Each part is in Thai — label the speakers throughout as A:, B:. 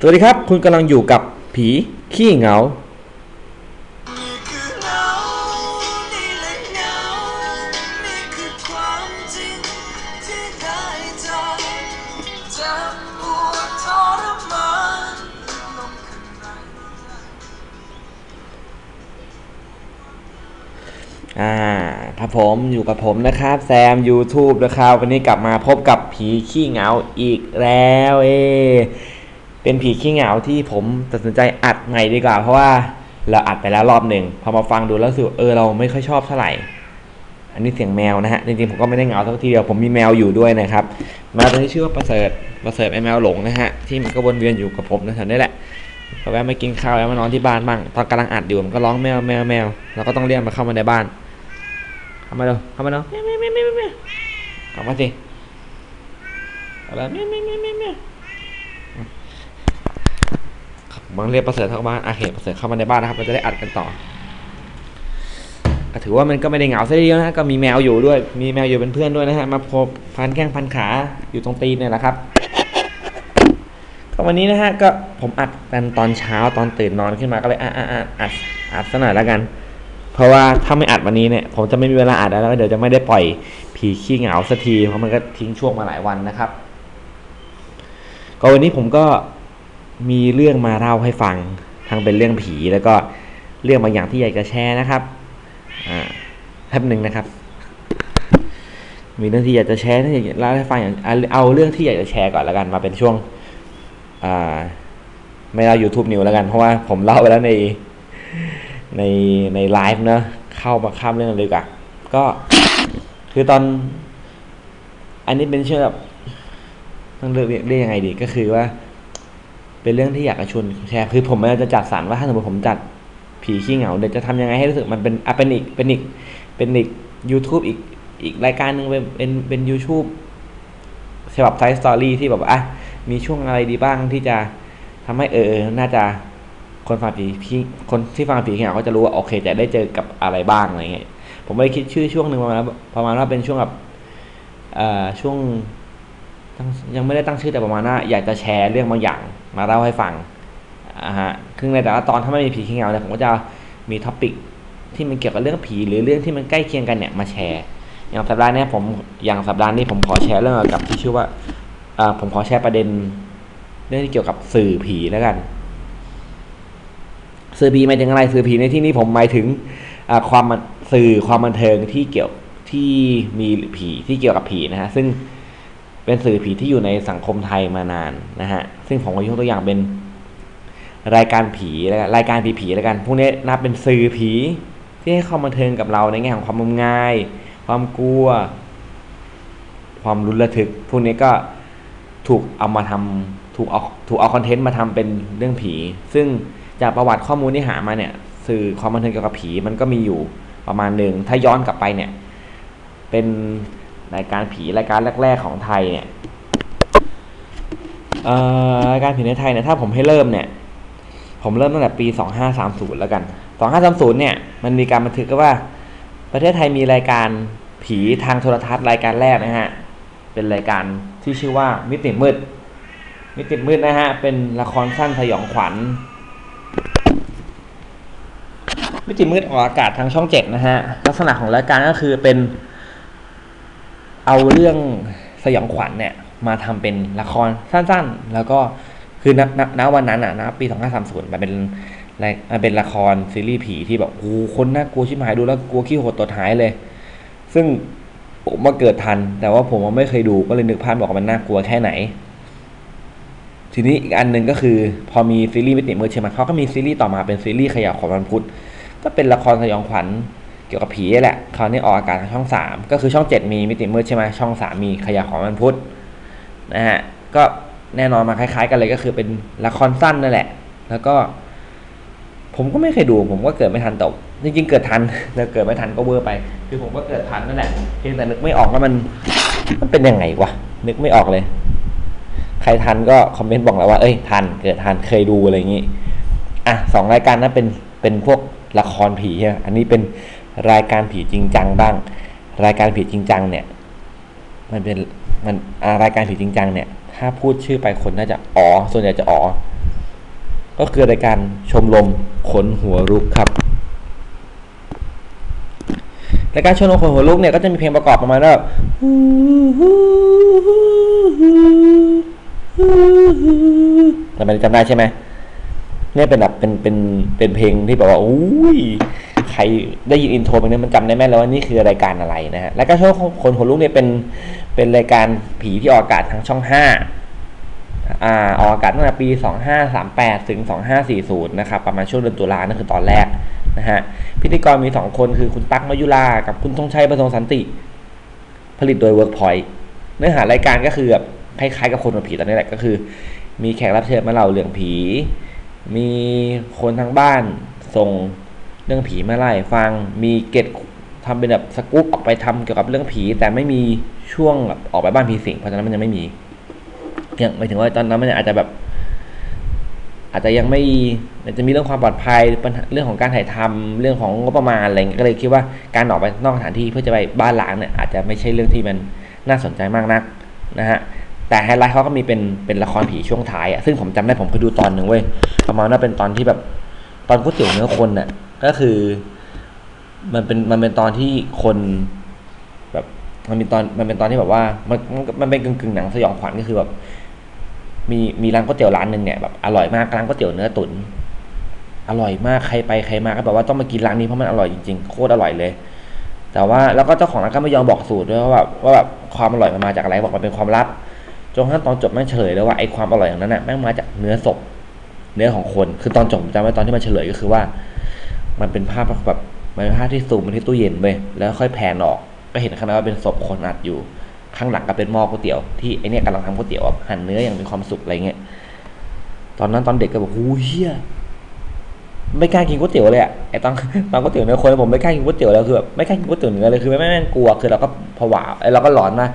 A: สวัสดีครับ คุณกำลังอยู่กับผีขี้เหงา
B: อ่านี่คือความจริงที่ได้จากเจ็บปวดทรมานลงข้างใน
A: อ่าครับผมอยู่กับผมนะครับ แซม YouTube นะครับ วันนี้กลับมาพบกับผีขี้เหงาอีกแล้ว เอ เป็นผีขี้เหงาที่ผมตัดสินใจอัดใหม่ดีกว่า เพราะว่าเราอัดไปแล้วรอบหนึ่งพอมาฟังดูแล้วรู้สึกเออเราไม่ค่อยชอบเท่าไหร่ อันนี้เสียงแมวนะฮะจริงๆผมก็ไม่ได้เหงาสักทีเดียวผมมีแมวอยู่ด้วยนะครับแมวตัวนี้ชื่อว่าประเสริฐประเสริฐไอแมวหลงนะฮะที่มันก็วนเวียนอยู่กับผมนะแถวนี้แหละพอแวะมากินข้าวแล้วมานอนที่บ้านบ้างตอนกำลังอัดอยู่มันก็ร้องแมวแมวแมวเราก็ต้องเรียกมันเข้ามาในบ้านเข้ามาเร็วเข้ามาเร็วเมียวเมียวเมียวเมียวเข้ามาสิเอาละเมียวเมียวเมียวเมียวเมียวครั บผมต้องเรียกประเสริฐเข้าบ้านอาเขตประเสริฐเข้ามาในบ้านนะครับเราจะได้อัดกันต่อถือว่ามันก็ไม่ได้เหงาซะทีเดียวนะก็มีแมวอยู่ด้วย มีแมวอยู่เป็นเพื่อนด้วยนะฮะมาพบพันแข้งพันขาอยู่ตรงตีนเนี่ยแหละครับก็วันนี้นะฮะก็ผมอัดกันตอนเช้าตอนตื่นนอนขึ้นมาก็เลยอะอะอะอัดอัดซะหน่อยแล้วกัน เพราะว่าถ้าไม่อัดวันนี้เนี่ย ผมจะไม่มีเวลาอัดแล้วเดี๋ยวจะไม่ได้ปล่อยผีขี้เหงาสักทีเพราะมันก็ทิ้งช่วงมาหลายวันนะครับ ก็วันนี้ผมก็ มีเรื่องมาเล่าให้ฟัง ทั้งเป็นเรื่องผีแล้วก็เรื่องบางอย่างที่อยากจะแชร์นะครับอ่าแป๊บหนึ่งนะครับ มีเรื่องที่อยากจะแชร์ที่อยากเล่าให้ฟังอย่างเอาเรื่องที่อยากจะแชร์ก่อนแล้วกันมาเป็นช่วงอ่าไม่เล่า YouTube นิวแล้วกันเพราะว่าผมเล่าไปแล้วในในในไลฟ์เนอะเข้ามาข้ามเรื่องเลยกว่าก็คือตอน อันนี้เป็นเชื่อแบบต้องเลือกเรียกยังไงดีก็คือว่า เป็นเรื่องที่อยากจะชวนแชร์คือผมจะจัดสรรว่าถ้าสมมติผมจัดผีขี้เหงาเดี๋ยวจะทำยังไงให้รู้สึกมันเป็นอะเป็นอีกเป็นอีกเป็นอีก YouTube อีกอีกรายการหนึ่งเป็นเป็นเป็น YouTube ฉบับ side story ที่แบบว่าอะมีช่วงอะไรดีบ้างที่จะทำให้เออน่าจะคนฟังผีพี่คนที่ฟังผีขี้เหงาก็จะรู้ว่าโอเค จะได้เจอกับอะไรบ้างอะไรเงี้ยผมไม่ได้คิดชื่อช่วงหนึ่งประมาณประมาณว่าเป็นช่วงแบบอ่อช่วงตั้งยังไม่ได้ตั้งชื่อแต่ประมาณว่าอยากจะแชร์เรื่องบางอย่าง มาเล่าให้ฟังอ่าฮะคือในแต่ละตอนถ้าไม่มีผีขี้เหงาเนี่ยผมก็จะมี topic ที่มันเกี่ยวกับเรื่องผีหรือเรื่องที่มันใกล้เคียงกันเนี่ยมาแชร์ อย่างสัปดาห์นี้ผมอย่างสัปดาห์นี้ผมขอแชร์เรื่องกับที่ชื่อว่าอ่าผมขอแชร์ประเด็น เรื่องที่เกี่ยวกับสื่อผีแล้วกัน สื่อผีหมายถึงอะไรสื่อผีในที่นี้ผมหมายถึงอ่าความสื่อความบันเทิงที่เกี่ยวที่มีผีที่เกี่ยวกับผีนะฮะซึ่ง เป็นสื่อผีที่อยู่ในสังคมไทยมานานนะฮะซึ่งผมก็ยกตัวอย่างเป็นรายการผีแล้วกันรายการผีผีแล้วกันพวกนี้นับเป็นสื่อผีที่ให้ความบันเทิงกับเราในแง่ของความงมงาย ความกลัว ความรุนระทึก พวกนี้ก็ถูกเอามาทำถูกเอาถูกเอาคอนเทนต์มาทำเป็นเรื่องผี ซึ่งจากประวัติข้อมูลที่หามาเนี่ย สื่อความบันเทิงเกี่ยวกับผีมันก็มีอยู่ประมาณหนึ่งถ้าย้อนกลับไปเนี่ย เป็น รายการผีรายการแรกๆของไทยเนี่ยรายการผีในไทยเนี่ยถ้าผมให้เริ่มเนี่ย ผมเริ่มตั้งแต่ปี 2530 แล้วกัน 2530 เนี่ยมันมีการบันทึกว่า ประเทศไทยมีรายการผีทางโทรทัศน์รายการแรกนะฮะ เป็นรายการที่ชื่อว่ามิติมืด มิติมืดนะฮะ เป็นละครสั้นสยองขวัญ มิติมืดออกอากาศทางช่องเจ็ดนะฮะ ลักษณะของรายการก็คือเป็น เอาเรื่องสยองขวัญเนี่ยมาทำเป็นละครสั้นๆ แล้วก็คือณณณวันนั้นอะนะปี2530มันเป็นมันเป็นละครซีรีส์ผีที่แบบโอ้โหคนน่ากลัวชิบหายดูแล้วกลัวขี้โหดตัวท้ายเลย ซึ่งผมมาเกิดทัน แต่ว่าผมไม่เคยดูก็เลยนึกภาพบอกว่ามันน่ากลัวแค่ไหน ทีนี้อีกอันหนึ่งก็คือ พอมีซีรีส์มิติมืดใช่ไหมเขาก็มีซีรีส์ต่อมาเป็นซีรีส์ขยะของวันพุธก็เป็นละครสยองขวัญ เกี่ยวกับผีนี่แหละคราวนี้ออกอากาศทางช่องสามก็คือช่องเจ็ดมีมิติมืดใช่ไหมช่องสามมีขยะของวันพุธนะฮะก็แน่นอนมาคล้ายๆกันเลยก็คือเป็นละครสั้นนั่นแหละ แล้วก็ ผมก็ไม่เคยดู ผมก็เกิดไม่ทันตกจริงๆเกิดทันแต่เกิดไม่ทันก็เวอร์ไป คือผมก็เกิดทันนั่นแหละเพียงแต่นึกไม่ออกว่ามัน มันเป็นยังไงวะนึกไม่ออกเลย ใครทันก็คอมเมนต์บอกเราว่าเอ้ยทันเกิดทันเคยดูอะไรอย่างงี้อะสองรายการนั้นเป็นเป็นพวกละครผีใช่ไหมอันนี้เป็น รายการผีจริงจังบ้าง รายการผีจริงจังเนี่ยมันเป็นมันรายการผีจริงจังเนี่ย ถ้าพูดชื่อไปคนน่าจะอ๋อส่วนใหญ่จะอ๋อก็คือรายการชมรมขนหัวลุกครับรายการชมรมขนหัวลุกเนี่ยก็จะมีเพลงประกอบประมาณว่าแบบจำไม่ได้จำได้ใช่ไหมเนี่ยเป็นแบบเป็นเป็นเป็นเพลงที่แบบว่าอุ้ย ใครได้ยินอินโทรเพลงนี้มันจำได้แม่นแล้วว่านี่คือรายการอะไรนะฮะ แล้วก็ช่วงคนหัวลุกเนี่ยเป็นเป็นรายการผีที่ออกอากาศทางช่องห้าอ่าออกอากาศตั้งแต่ปี 2538 ถึง 2540 นะครับ ประมาณช่วงเดือนตุลานั่นคือตอนแรกนะฮะ พิธีกรมี 2 คนคือคุณตั๊กมายุรากับคุณธงชัยประสงค์สันติ ผลิตโดย Workpoint เนื้อหารายการก็คือแบบคล้ายๆกับคนกับผีตอนนี้แหละก็คือ มีแขกรับเชิญมาเล่าเรื่องผี มีคนทางบ้านส่ง เรื่องผีมาไล่ฟังมีเกตทำเป็นแบบสกู๊ปออกไปทำเกี่ยวกับเรื่องผี แต่ไม่มีช่วงแบบออกไปบ้านผีสิงเพราะฉะนั้นมันยังไม่มียังหมายถึงว่าตอนนั้นมันอาจจะแบบ อาจจะยังไม่อาจจะมีเรื่องความปลอดภัยปัญหาเรื่องของการถ่ายทำเรื่องของงบประมาณอะไรก็เลยคิดว่าการออกไปนอกสถานที่เพื่อจะไปบ้านหล้างเนี่ยอาจจะไม่ใช่เรื่องที่มันน่าสนใจมากนักนะฮะแต่ไฮไลท์เขาก็มีเป็นเป็นละครผีช่วงท้ายอะซึ่งผมจำได้ผมเคยดูตอนหนึ่งเว้ยประมาณว่าเป็นตอนที่แบบตอนก๋วยเตี๋ยวเนื้อคนน่ะ ก็คือมันเป็นมันเป็นตอนที่คนแบบมันมีตอนมันเป็นตอนที่แบบว่า มันมันเป็นกึ่งกึ่งหนังสยองขวัญก็คือแบบมีมีร้านก๋วยเตี๋ยวร้านหนึ่งเนี่ยแบบอร่อยมากร้านก๋วยเตี๋ยวเนื้อตุ๋นอร่อยมากใครไปใครมาก็แบบว่าต้องมากินร้านนี้เพราะมันอร่อยจริงๆโคตรอร่อยเลย แต่ว่าแล้วก็เจ้าของร้านก็ไม่ยอมบอกสูตรด้วยว่าแบบว่าแบบความอร่อยมันมาจากอะไรบอกมันเป็นความลับจนกระทั่งตอนจบแม่งเฉลยแล้วว่าไอ้ความอร่อยอย่างนั้นน่ะแม่งมาจากเนื้อศพเนื้อของคน คือตอนจบจำไว้ตอนที่มันเฉลยก็คือว่า มันเป็นภาพแบบมันเป็นภาพที่ซูมมาที่ตู้เย็นไปแล้วค่อยแผ่นออก ก็เห็นข้างในว่าเป็นศพคนอัดอยู่ ข้างหลังก็เป็นหม้อก๋วยเตี๋ยวที่ไอเนี่ยกำลังทำก๋วยเตี๋ยวหั่นเนื้ออย่างมีความสุขอะไรเงี้ยตอนนั้นตอนเด็กก็บอกหูเฮียไม่กล้ากินก๋วยเตี๋ยวเลยอะไอตอนตอนก๋วยเตี๋ยวเนื้อคนผมไม่กล้ากินก๋วยเตี๋ยวแล้วคือแบบไม่กล้ากินก๋วยเตี๋ยวเนื้อเลยคือไม่ไม่ไม่กลัวคือเราก็ผวาไอเราก็หลอนมา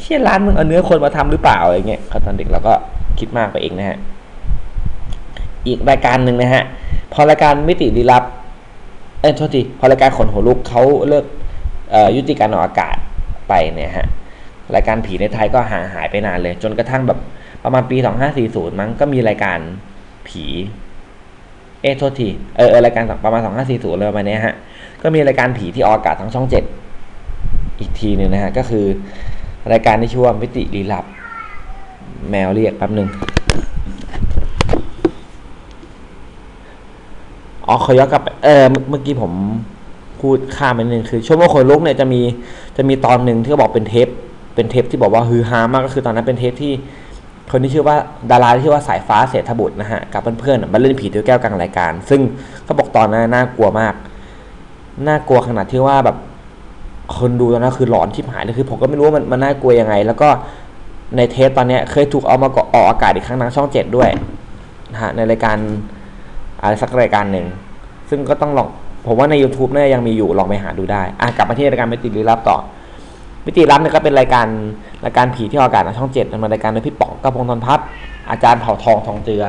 A: เชี่ยร้านมึงเอาเนื้อคนมาทำหรือเปล่าอะไรเงี้ยตอนเด็กเราก็คิดมากไปเองนะฮะอีกรายการหนึ่งนะฮะพอรายการมิติลี้ลับ เอ้ยโทษทีพอรายการขนหัวลุกเขาเลิกยุติการออกอากาศไปเนี่ยฮะรายการผีในไทยก็ห่างหายไปนานเลย จนกระทั่งแบบประมาณปี 2540 มั้งก็มีรายการผี เอ้ยโทษทีเออเออรายการประมาณ 2540เลยประมาณเนี้ยฮะก็มีรายการผีที่ออกอากาศทางช่อง 7 อีกทีหนึ่งนะฮะก็คือ รายการที่ชื่อว่ามิติลี้ลับ แมวเรียกแป๊บหนึ่ง อ๋อขอย้อนกลับเออเมื่อกี้ผมพูดข้ามไปนิดนึงคือชั่วโมงคนลุกเนี่ยจะมีจะมีตอนหนึ่งที่เขาบอกเป็นเทปเป็นเทปที่บอกว่าฮือฮามากก็คือตอนนั้นเป็นเทปที่ คนที่ชื่อว่าดาราที่ชื่อว่าสายฟ้าเศรษฐบุตรนะฮะกับเพื่อนๆมาเล่นผีตัวแก้วกลางรายการ ซึ่งเขาบอกตอนนั้นน่ากลัวมากน่ากลัวขนาดที่ว่าแบบคนดูตอนนั้นคือหลอนที่หายเลยคือผมก็ไม่รู้ว่ามันมันน่ากลัวยังไง แล้วก็ในเทปตอนเนี้ยเคยถูกเอามาออกอากาศอีกครั้งทางช่องเจ็ดด้วยนะฮะในรายการ อะไรสักรายการหนึ่ง ซึ่งก็ต้องลองผมว่าใน YouTube เนี่ยยังมีอยู่ลองไปหาดูได้อะกลับมาที่รายการมิติลี้ลับต่อมิติลี้ลับเนี่ยก็เป็นรายการรายการผีที่ออกอากาศทางช่องเจ็ดดำเนินรายการโดยพี่ป๋องกระพงธนพัฒน์อาจารย์เผ่าทองทองเจือ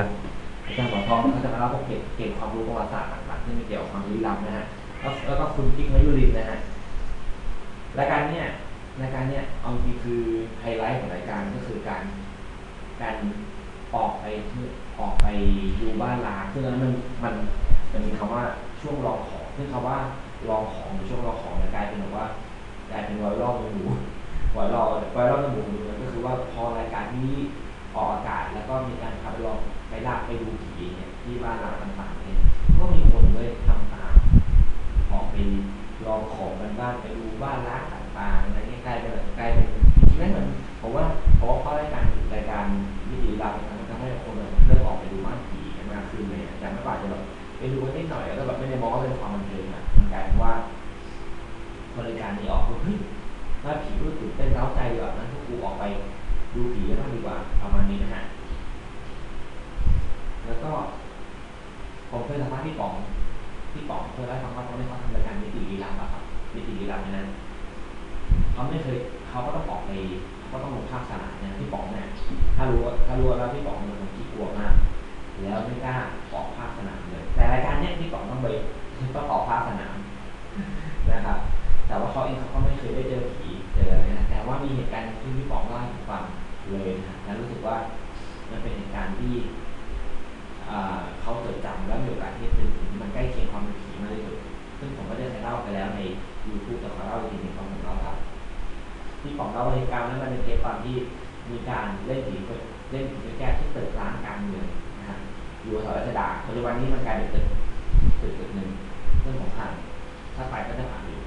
A: อาจารย์เผ่าทองเขาจะมาเล่าพวกเกร็ดเกร็ดความรู้ประวัติศาสตร์ต่างๆที่ไม่เกี่ยวกับความลี้ลับนะฮะแล้วแล้วก็คุณกิ๊กมยุริญนะฮะรายการเนี่ยรายการเนี่ยเอาจริงคือไฮไลท์ของรายการก็คือการการออกไปที่ ออกไปดูบ้านลางซึ่งนั้นมันมันมันมีคำว่าช่วงรองของซึ่งคำว่าลองของหรือช่วงรองของเนี่ยกลายเป็นแบบว่ากลายเป็นไวรัลในหมู่ไวรัลไวรัลในหมู่มันก็คือว่าพอรายการที่ออกอากาศแล้วก็มีการพาไปลองไปลากไปดูผีเนี่ยที่บ้านลางต่างๆเนี่ยก็มีคนเลยทำตามออกไปลองของกันบ้านไปดูบ้านร้าง ดู การที่ออ่าเขาจดจำและมีโอกาสที่จะเป็นผีมันใกล้เคียงความเป็นผีมากที่สุดซึ่งผมก็ได้เคยเล่าไปแล้วใน YouTube แต่ขอเล่าอีกทีหนึงของผมเล่าครับที่ของเราเหตุการณ์นั้นมันเป็นเทปตอนที่มีการเล่นผีเล่นผีแก้ที่ตึกร้างกลางเมืองนะฮะอยู่แถวรัชดาปัจจุบันนี้มันกลายเป็นตึกตึกตึกหนึ่งซึ่องผมผ่านถ้าไปก็จะผ่านอยู่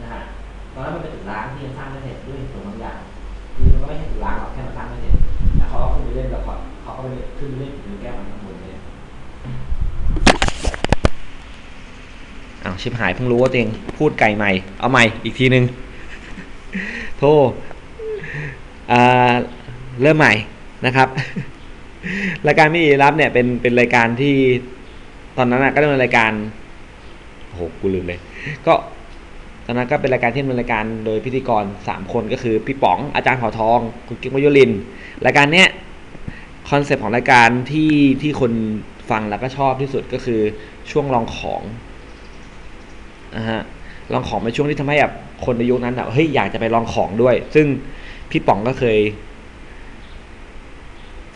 A: นะฮะตอนนั้นมันเป็นตึกร้างที่ยังสร้างไม่เสร็จด้วยเหตุผลบางอย่างคือมันก็ไม่ใช่ตึกร้างหรอกแค่มันสร้างไม่เสร็จ ไปเล่นล้วเขาเขาก็ไปขึ้นไปเล่นผีแก้มันข้างบนเลยอ้าวชิบหายเพิ่งรู้ว่าตัวเองพูดไก่ใหม่ เอาใหม่อีกทีนึง โทษเริ่มใหม่นะครับรายการไม่ดีรับเนี่ยเป็นเป็นรายการที่ตอนนั้นก็เนินรายการโอ้โหกูลืมเลย ก็ตอนนั้นก็เป็นรายการที่เนินรายการโดยพิธีกรสามคนก็คือพี่ป๋องอาจารย์เผ่าทอง คุณกิ๊กมยุริน รายการเนี้ย คอนเซปต์ของรายการที่ที่คนฟังแล้วก็ชอบที่สุดก็คือช่วงลองของนะฮะลองของเป็นช่วงที่ทำให้แบบคนในยุคนั้นแบบเฮ้ยอยากจะไปลองของด้วย ซึ่งพี่ป๋องก็เคย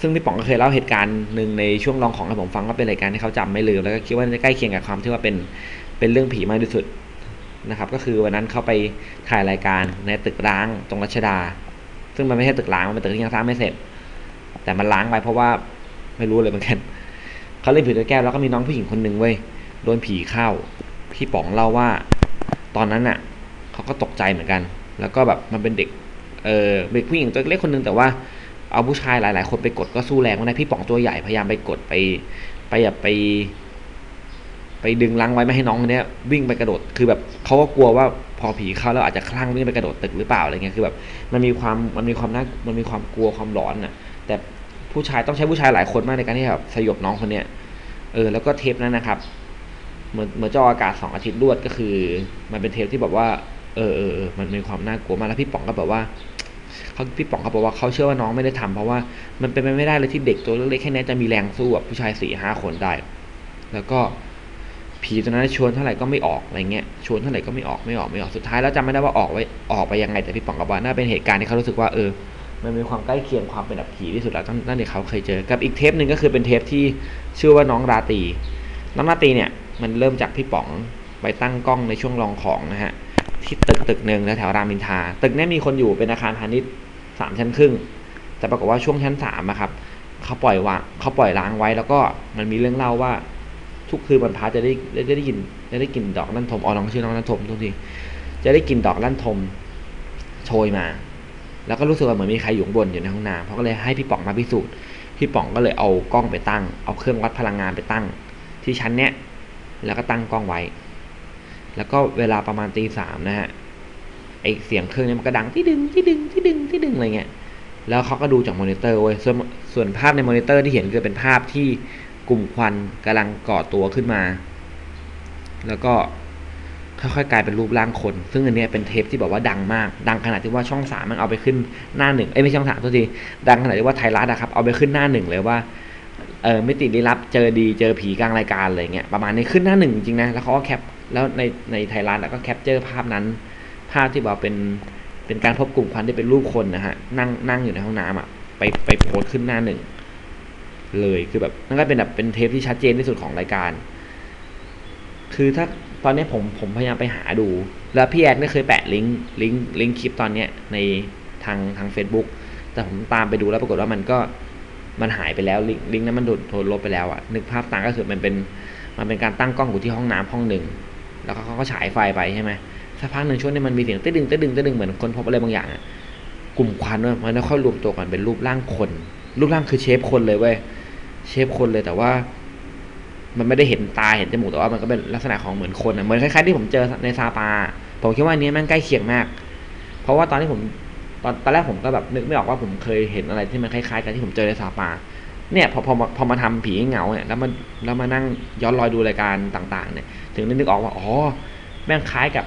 A: ซึ่งพี่ป๋องก็เคยเล่าเหตุการณ์หนึ่งในช่วงลองของให้ผมฟังก็เป็นรายการที่เขาจำไม่ลืมแล้วก็คิดว่าน่าจะใกล้เคียงกับความที่ว่าเป็นเป็นเรื่องผีมากที่สุดนะครับ ก็คือวันนั้นเขาไปถ่ายรายการในตึกร้างตรงรัชดา ซึ่งมันไม่ใช่ตึกร้างมันเป็นตึกที่ยังสร้างไม่เสร็จ แต่มันล้างไปเพราะว่าไม่รู้เลยเหมือนกันเขาเล่นผีตัวแก้วแล้วก็มีน้องผู้หญิงคนหนึ่งเว้ยโดนผีเข้าพี่ป๋องเล่าว่า ตอนนั้นน่ะเขาก็ตกใจเหมือนกัน แล้วก็แบบมันเป็นเด็กเออเด็กผู้หญิงตัวเล็กคนนึงแต่ว่าเอาผู้ชายหลาย ๆ คนไปกดก็สู้แรงไม่ได้พี่ป๋องตัวใหญ่พยายามไปกดไปไปแบบไป ไปดึงลังไว้ไม่ให้น้องคนนี้วิ่งไปกระโดดคือแบบเขาก็กลัวว่าพอผีเข้าแล้วอาจจะคลั่งวิ่งไปกระโดดตึกหรือเปล่าอะไรเงี้ยคือแบบมันมีความมันมีความน่ามันมีความกลัวความหลอนน่ะ แต่ผู้ชายต้องใช้ผู้ชายหลายคนมากในการที่แบบสยบน้องคนเนี้ยเออแล้วก็เทปนั้นนะครับเหมือนเหมือนจออากาศสองอาทิตย์รวดก็คือ มันเป็นเทปที่แบบว่าเออเออเออมันมีความน่ากลัวมากแล้วพี่ป๋องก็แบบว่าเขาพี่ป๋องเขาบอกว่าเขาเชื่อว่าน้องไม่ได้ทำเพราะว่ามันเป็นไปไม่ได้เลยที่เด็กตัวเล็กๆแค่นี้จะมีแรงสู้กับผู้ชายสี่ห้าคนได้ แล้วก็ผีตัวนั้นชวนเท่าไหร่ก็ไม่ออกอะไรเงี้ยชวนเท่าไหร่ก็ไม่ออกไม่ออกไม่ออกสุดท้ายแล้วจำไม่ได้ว่าออกไว้ออกไปยังไงแต่พี่ป๋องก็บอกว่าน่าเป็นเหตุการณ์ที่เขารู้สึกว่าเออ มันมีความใกล้เคียงความเป็นแบบผีที่สุดแล้วตั้งตั้งแต่เขาเคยเจอกับอีกเทปหนึ่งก็คือเป็นเทปที่ชื่อว่าน้องราตีน้องราตีเนี่ยมันเริ่มจากพี่ป๋องไปตั้งกล้องในช่วงลองของนะฮะที่ตึกตึกหนึ่งแถวรามอินทาตึกนี้มีคนอยู่เป็นอาคารพาณิชย์สามชั้นครึ่ง แต่ปรากฏว่าช่วงชั้นสามอะครับเขาปล่อยวางเขาปล่อยล้างไว้แล้วก็มันมีเรื่องเล่าว่าทุกคืนวันพระจะได้จะได้ยินจะได้กลิ่นดอกลั่นทมอ๋อน้องชื่อน้องลั่นทมทุกทีจะได้กลิ่นดอกลั่นทมโชยมา แล้วก็รู้สึกว่าเหมือนมีใครอยู่บนอยู่ในห้องน้ำเขาก็เลยให้พี่ป๋องมาพิสูจน์พี่ป๋องก็เลยเอากล้องไปตั้ง เอาเครื่องวัดพลังงานไปตั้ง ที่ชั้นเนี้ยแล้วก็ตั้งกล้องไว้ แล้วก็เวลาประมาณตีสามนะฮะไอเสียงเครื่องเนี้ยมันก็ดังที่ดึงที่ดึงที่ดึงที่ดึงอะไรเงี้ยแล้วเขาก็ดูจากมอนิเตอร์เว้ยส่วนส่วนภาพในมอนิเตอร์ที่เห็นคือเป็นภาพที่กลุ่มควันกำลังก่อตัวขึ้นมา แล้วก็ ค่อยๆกลายเป็นรูปร่างคน ซึ่งอันนี้เป็นเทปที่แบบว่าดังมาก ดังขนาดที่ว่าช่องสามมันเอาไปขึ้นหน้าหนึ่งเอ้ยไม่ช่องสามตัวทีดังขนาดที่ว่าไทยรัฐอะครับเอาไปขึ้นหน้าหนึ่งเลยว่าเออไม่ติดลี้ลับเจอดีเจอผีกลางรายการอะไรเงี้ยประมาณนี้ขึ้นหน้าหนึ่งจริงนะแล้วเขาก็ capแล้วในในไทยรัฐอะก็ capture ภาพนั้น ภาพที่แบบเป็นเป็นการพบกลุ่มควันที่เป็นรูปคนนะฮะนั่งนั่งอยู่ในห้องน้ำอะไปไปโพสขึ้นหน้าหนึ่งเลยคือแบบนั่นก็เป็นแบบเป็นเทปที่ชัดเจนที่สุดของรายการ คือถ้า ตอนนี้ผมผมพยายามไปหาดู แล้วมีแอดมินเคยแปะลิงก์ลิงก์ลิงก์คลิปตอนเนี้ยในทางทาง Facebook แต่ผมตามไปดูแล้วปรากฏว่ามันก็มันหายไปแล้วลิงก์ลิงก์นั้นมันโดนโดนลบไปแล้วอะนึกภาพตามก็คือมันเป็นมันเป็นการตั้งกล้องอยู่ที่ห้องน้ำห้องหนึ่ง แล้วเขาก็ฉายไฟไปใช่ไหมสักพักหนึ่งช่วงนี้มันมีเสียงเต้ดึงเต้ดึงเต้ดึงเหมือนคนพบอะไรบางอย่างอะกลุ่มควันเนี่ยมันค่อยรวมตัวกันเป็นรูปร่างคน รูปร่างคือเชฟคนเลยเว้ยเชฟคนเลยแต่ว่า มันไม่ได้เห็นตาเห็นจมูกแต่ว่ามันก็เป็นลักษณะของเหมือนคนเหมือนคล้ายๆที่ผมเจอในซาปา ผมคิดว่าอันนี้แม่งใกล้เคียงมาก เพราะว่าตอนที่ผมตอนตอนแรกผมก็แบบนึกไม่ออกว่าผมเคยเห็นอะไรที่มันคล้ายๆกันที่ผมเจอในซาปา เนี่ยพอพอมาพอมาทำผีเงาเนี่ยแล้วมันแล้วมานั่งย้อนรอยดูรายการต่าง ๆ เนี่ย ถึงได้นึกออกว่าอ๋อแม่งคล้ายกับ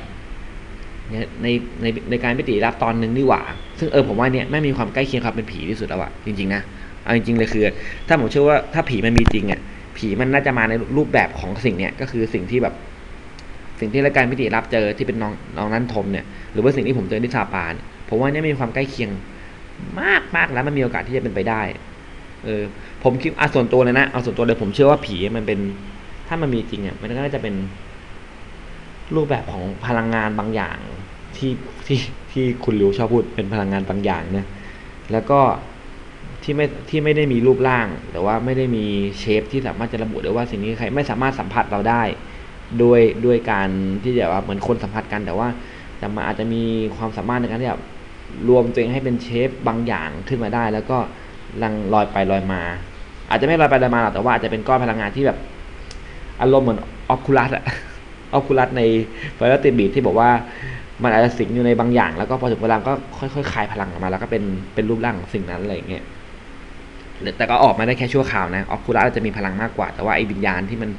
A: ในในในการพิติรับตอนหนึ่งนี่หว่า ซึ่งเออผมว่าเนี่ยแม่มีความใกล้เคียงความเป็นผีที่สุดแล้วอะจริงๆนะเอาจริงๆเลยคือ ถ้าผมเชื่อว่าถ้าผีมันมีจริงอะ ผีมันน่าจะมาในรูปแบบของสิ่งเนี้ยก็คือสิ่งที่แบบ สิ่งที่รายการพิติรับเจอที่เป็นน้องน้องนั่นทมเนี่ยหรือว่าสิ่งที่ผมเจอที่ซาปานผมว่าเนี่ยมีความใกล้เคียงมากมากแล้วมันมีโอกาสที่จะเป็นไปได้ เออ ผมคิดอะส่วนตัวเลยนะเอาส่วนตัวเลยผมเชื่อว่าผีมันเป็น ถ้ามันมีจริงอะมันก็น่าจะเป็นรูปแบบของพลังงานบางอย่างที่ที่ที่คุณริวชอบพูดเป็นพลังงานบางอย่างนะแล้วก็ ที่ไม่ที่ไม่ได้มีรูปร่างหรือว่าไม่ได้มีเชฟที่สามารถจะระบุได้ว่าสิ่งนี้ใครไม่สามารถสัมผัสเราได้ด้วยด้วยการที่จะว่าเหมือนคนสัมผัสกัน แต่ว่าแต่มันอาจจะมีความสามารถในการที่จะรวมตัวเองให้เป็นเชฟบางอย่างขึ้นมาได้ แล้วก็ลังลอยไปลอยมา อาจจะไม่ลอยไปลอยมาหรอกแต่ว่าอาจจะเป็นก้อนพลังงานที่แบบ อารมณ์เหมือนออคูลัสอะออคูลัสในไฟลติบีที่บอกว่ามันอาจจะสิงอยู่ในบางอย่าง แล้วก็พอถึงเวลาก็ค่อยๆคลายพลังออกมา แล้วก็เป็นเป็นรูปร่างของสิ่งนั้นอะไรอย่างเงี้ย แต่ก็ออกมาได้แค่ชั่วคราวนะออคูลัสอาจจะมีพลังมากกว่า แต่ว่าไอ้วิญญาณที่มัน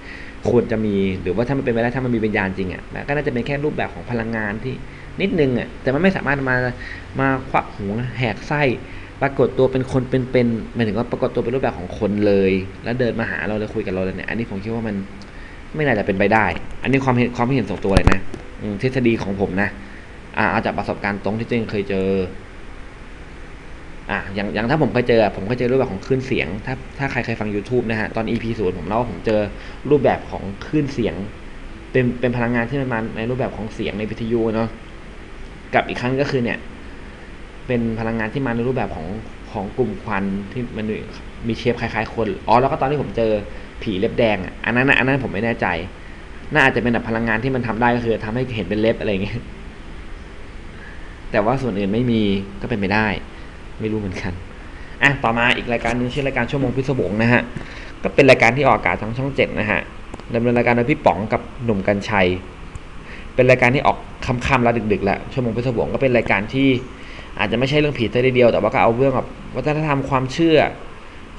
A: ควรจะมี หรือว่าถ้ามันเป็นไปได้ถ้ามันมีวิญญาณจริงอะมันก็น่าจะเป็นแค่รูปแบบของพลังงานที่นิดนึงอะแต่มันไม่สามารถมามาควักหัวแหกไส้ปรากฏตัวเป็นคนเป็นๆหมายถึงว่าปรากฏตัวเป็นรูปแบบของคนเลย แล้วเดินมาหาเราเลยคุยกับเราเลยเนี่ยอันนี้ผมคิดว่ามันไม่น่าจะเป็นไปได้ อันนี้ความเห็นความเห็นส่วนตัวเลยนะทฤษฎีของผมนะอ่าเอาจากประสบการณ์ตรงที่ตัวเองเคยเจอ อ่าอย่างอย่างถ้าผมเคยเจอผมเคยเจอรูปแบบของคลื่นเสียง ถ้าถ้าใครเคยฟัง YouTube นะฮะตอน EP ศูนย์ผมเล่าว่าผมเจอรูปแบบของคลื่นเสียง เป็นเป็นพลังงานที่มันมาในรูปแบบของเสียงในวิทยุเนาะกับอีกครั้งก็คือเนี่ย เป็นพลังงานที่มาในรูปแบบของของกลุ่มควันที่มันมีเชฟคล้ายๆคนอ๋อแล้วก็ตอนที่ผมเจอผีเล็บแดงอันนั้นอันนั้นผมไม่แน่ใจ น่าอาจจะเป็นแบบพลังงานที่มันทำได้ก็คือทำให้เห็นเป็นเล็บอะไรอย่างเงี้ยแต่ว่าส่วนอื่นไม่มีก็เป็นไปได้ ไม่รู้เหมือนกันอะต่อมาอีกรายการหนึงชื่อรายการชั่วโมงพิศวงนะฮะก็เป็นรายการที่ออกอากาศทางช่องเจ็ดนะฮะดำเนินรายการโดยพี่ป๋องกับหนุ่มกัญชัย เป็นรายการที่ออกค่ำๆแล้วดึกๆแล้วชั่วโมงพิศวงก็เป็นรายการที่อาจจะไม่ใช่เรื่องผีซะทีเดียว แต่ว่าก็เอาเรื่องแบบวัฒนธรรมความเชื่อ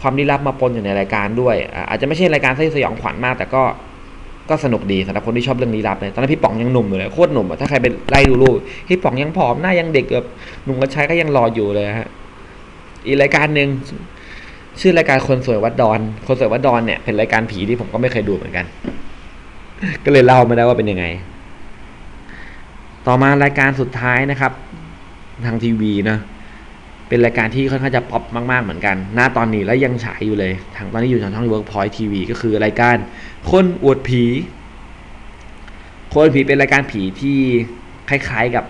A: ความลี้ลับมาปนอยู่ในรายการด้วย อาจจะไม่ใช่รายการที่สยองขวัญมาก แต่ก็ก็สนุกดีสำหรับคนที่ชอบเรื่องลี้ลับเลยตอนนั้นพี่ป๋องยังหนุ่มอยู่เลยโคตรหนุ่มอะถ้าใครไปไล่ดูรูปพี่ป๋องยังผอมหน้ายังเด็กแบบหนุ่มกัญชัยก็ยังรออยู่เลยฮะ อีกรายการหนึ่งชื่อรายการคนสวยวัดดอน คนสวยวัดดอนเนี่ยเป็นรายการผีที่ผมก็ไม่เคยดูเหมือนกัน ก็เลยเล่าไม่ได้ว่าเป็นยังไง ต่อมารายการสุดท้ายนะครับ ทางทีวีนะเป็นรายการที่ค่อนข้างจะป๊อปมาก ๆ เหมือนกัน หน้าตอนนี้แล้วยังฉายอยู่เลย ทางตอนนี้อยู่ทางช่อง Workpoint TV ก็คือรายการคนอวดผี คนผีเป็นรายการผีที่คล้าย ๆกับ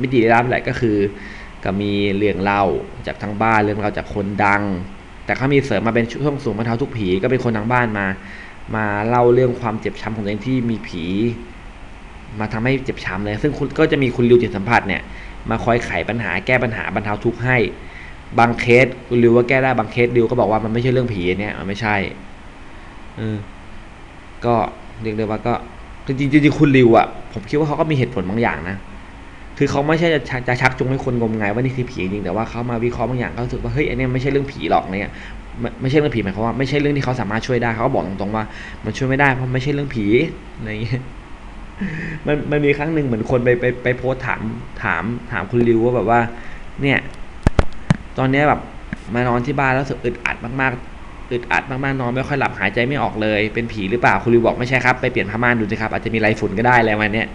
A: มิติลี้ลับแหละก็คือ ก็มีเรื่องเล่าจากทางบ้านเรื่องเล่าจากคนดัง แต่เขามีเสริมมาเป็นช่วงสูงบรรเทาทุกผีก็เป็นคนทางบ้านมา มาเล่าเรื่องความเจ็บช้ำของตัวเองที่มีผี มาทำให้เจ็บช้ำเลย ซึ่งคุณก็จะมีคุณริวจิตสัมผัสเนี่ยมาคอยไขปัญหาแก้ปัญหาบรรเทาทุกข์ให้ บางเคสคุณริวว่าแก้ได้บางเคสริวก็บอกว่ามันไม่ใช่เรื่องผีเนี่ยมันไม่ใช่เออก็เรียกได้ว่าก็จริงจริงคุณริวอะผมคิดว่าเขาก็มีเหตุผลบางอย่างนะ คือเขาไม่ใช่จะชักจะชักจูงให้คนงมงายว่านี่คือผีจริงแต่ว่าเขามาวิเคราะห์บางอย่างเขารู้สึกว่าเฮ้ยอันนี้ไม่ใช่เรื่องผีหรอกเนี่ยไม่ไม่ใช่เรื่องผีหมายความว่าไม่ใช่เรื่องที่เขาสามารถช่วยได้เขาบอกตรงๆว่า มันช่วยไม่ได้เพราะไม่ใช่เรื่องผีอะไรอย่างเงี้ยมันมันมีครั้งหนึ่งเหมือนคนไปไปไปโพสถามถามถามคุณริวว่าแบบว่า เนี่ย ตอนนี้แบบมานอนที่บ้านแล้วสึกอึดอัดมากๆอึดอัดมากๆนอนไม่ค่อยหลับหายใจไม่ออกเลย เป็นผีหรือเปล่าคุณริวบอกไม่ใช่ครับไปเปลี่ยนผ้าม่านดูสิครับอาจจะมีไรฝุ่นก็ได้อะไรประมาเนี้ย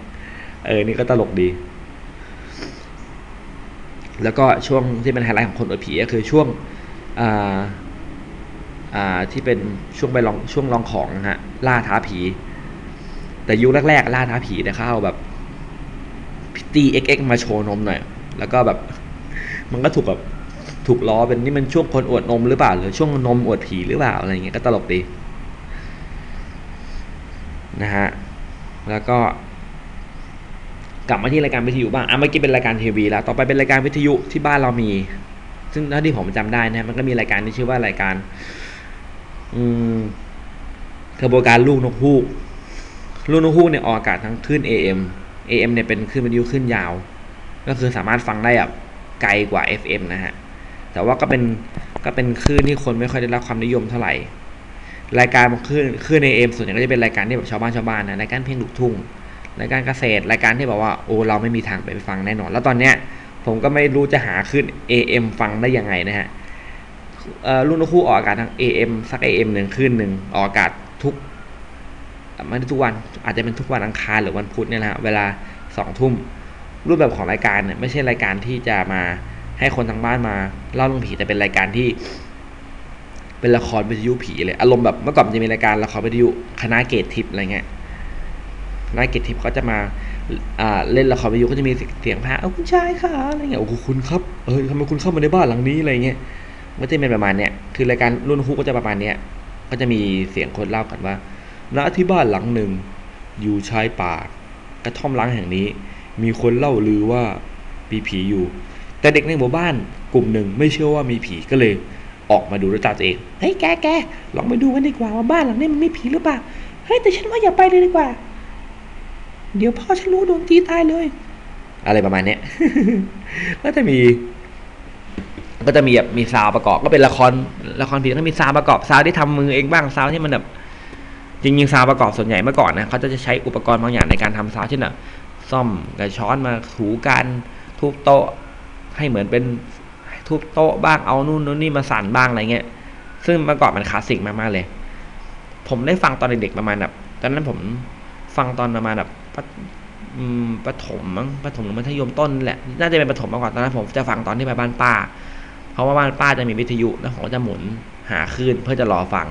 A: เออนี่ก็ตลกดี แล้วก็ช่วงที่เป็นไฮไลท์ของคนอวดผีก็คือช่วงที่เป็นช่วงไปลองช่วงลองของนะฮะล่าท้าผี แต่ยุคแรกๆล่าท้าผีเนี่ยเขาเอาแบบพิตตี้เอ็กเอ็กมาโชว์นมหน่อย แล้วก็แบบมันก็ถูกแบบถูกล้อเป็นนี่มันช่วงคนอวดนมหรือเปล่า หรือช่วงนมอวดผีหรือเปล่าอะไรอย่างเงี้ยก็ตลกดีนะฮะแล้วก็ กลับมาที่รายการวิทยุบ้างอะเมื่อกี้เป็นรายการทีวีแล้ว ต่อไปเป็นรายการวิทยุที่บ้านเรามี ซึ่งเท่าที่ผมจำได้นะมันก็มีรายการที่ชื่อว่ารายการ อืมกระบวนการลูกนกฮูก ลูกนกฮูกเนี่ยออกอากาศทั้งคลื่น AM AM เนี่ยเป็นคลื่นวิทยุคลื่นยาว ก็คือสามารถฟังได้แบบไกลกว่า FM นะฮะ แต่ว่าก็เป็นก็เป็นคลื่นที่คนไม่ค่อยได้รับความนิยมเท่าไหร่ รายการคลื่นคลื่น AM ส่วนใหญ่ก็จะเป็นรายการที่แบบชาวบ้านชาวบ้านนะรายการเพลงลูกทุ่ง รายการเกษตรรายการที่แบบว่าโอ้เราไม่มีทางไปฟังแน่นอน แล้วตอนเนี้ยผมก็ไม่รู้จะหาขึ้น AM ฟังได้ยังไงนะฮะรุ่นนกคู่ออกอากาศทาง AM สัก AM หนึ่งขึ้นหนึ่งออกอากาศทุกไม่ได้ทุกวันอาจจะเป็นทุกวันอังคารหรือวันพุธเนี่ยนะฮะเวลาสองทุ่มรูปแบบของรายการเนี่ยไม่ใช่รายการที่จะมาให้คนทางบ้านมาเล่าเรื่องผีแต่เป็นรายการที่เป็นละครวิทยุผีเลยอารมณ์แบบเมื่อก่อนมันจะมีรายการละครวิทยุคณะเกตทิพย์อะไรเงี้ย คณะเกตทิพย์เขาจะมาเล่นละครวิทยุก็จะมีเสียงพาเอาคุณชายค่ะอะไรเงี้ยโอ้คุณครับเออทำไมคุณเข้ามาในบ้านหลังนี้อะไรเงี้ยมันก็จะเป็นประมาณเนี้ยคือรายการรุ่นฮุกก็จะประมาณเนี้ยก็จะมีเสียงคนเล่ากันว่าณที่บ้านหลังหนึ่งอยู่ชายป่ากระท่อมล้างแห่งนี้ มีคนเล่าลือว่ามีผีอยู่ แต่เด็กในหมู่บ้านกลุ่มหนึ่งไม่เชื่อว่ามีผีก็เลยออกมาดูด้วยตาตัวเองเฮ้ยแกแกลองไปดูกันดีกว่าว่าบ้านหลังนี้มันมีผีหรือเปล่าเฮ้ยแต่ฉันว่าอย่าไปเลยดีกว่า เดี๋ยวพ่อฉันรู้โดนตีตายเลย อะไรประมาณเนี้ยก็จะมี ก็จะมีแบบมีซาวประกอบก็เป็นละครละครผีก็มีซาวประกอบซาวที่ทำมือเองบ้างซาวที่มันแบบจริงๆซาวประกอบส่วนใหญ่เมื่อก่อนนะเขาจะใช้อุปกรณ์บางอย่างในการทำซาวเช่นแบบซ่อมกระช้อนมาถูการทุบโต๊ะให้เหมือนเป็นทุบโต๊ะบ้างเอานู่นนู่นนี่มาสั่นบ้างอะไรเงี้ย ซึ่งเมื่อก่อนมันคลาสสิกมากๆเลย ผมได้ฟังตอนเด็กๆประมาณแบบตอนนั้นผมฟังตอนประมาณแบบ ปะอืมประถมมั้งประถมหรือมัธยมต้นแหละ น่าจะเป็นประถมมาก่อนตอนนั้นผมจะฟังตอนที่ไปบ้านป้า เพราะว่าบ้านป้าจะมีวิทยุแล้วผมก็จะหมุนหาคลื่นเพื่อจะรอฟัง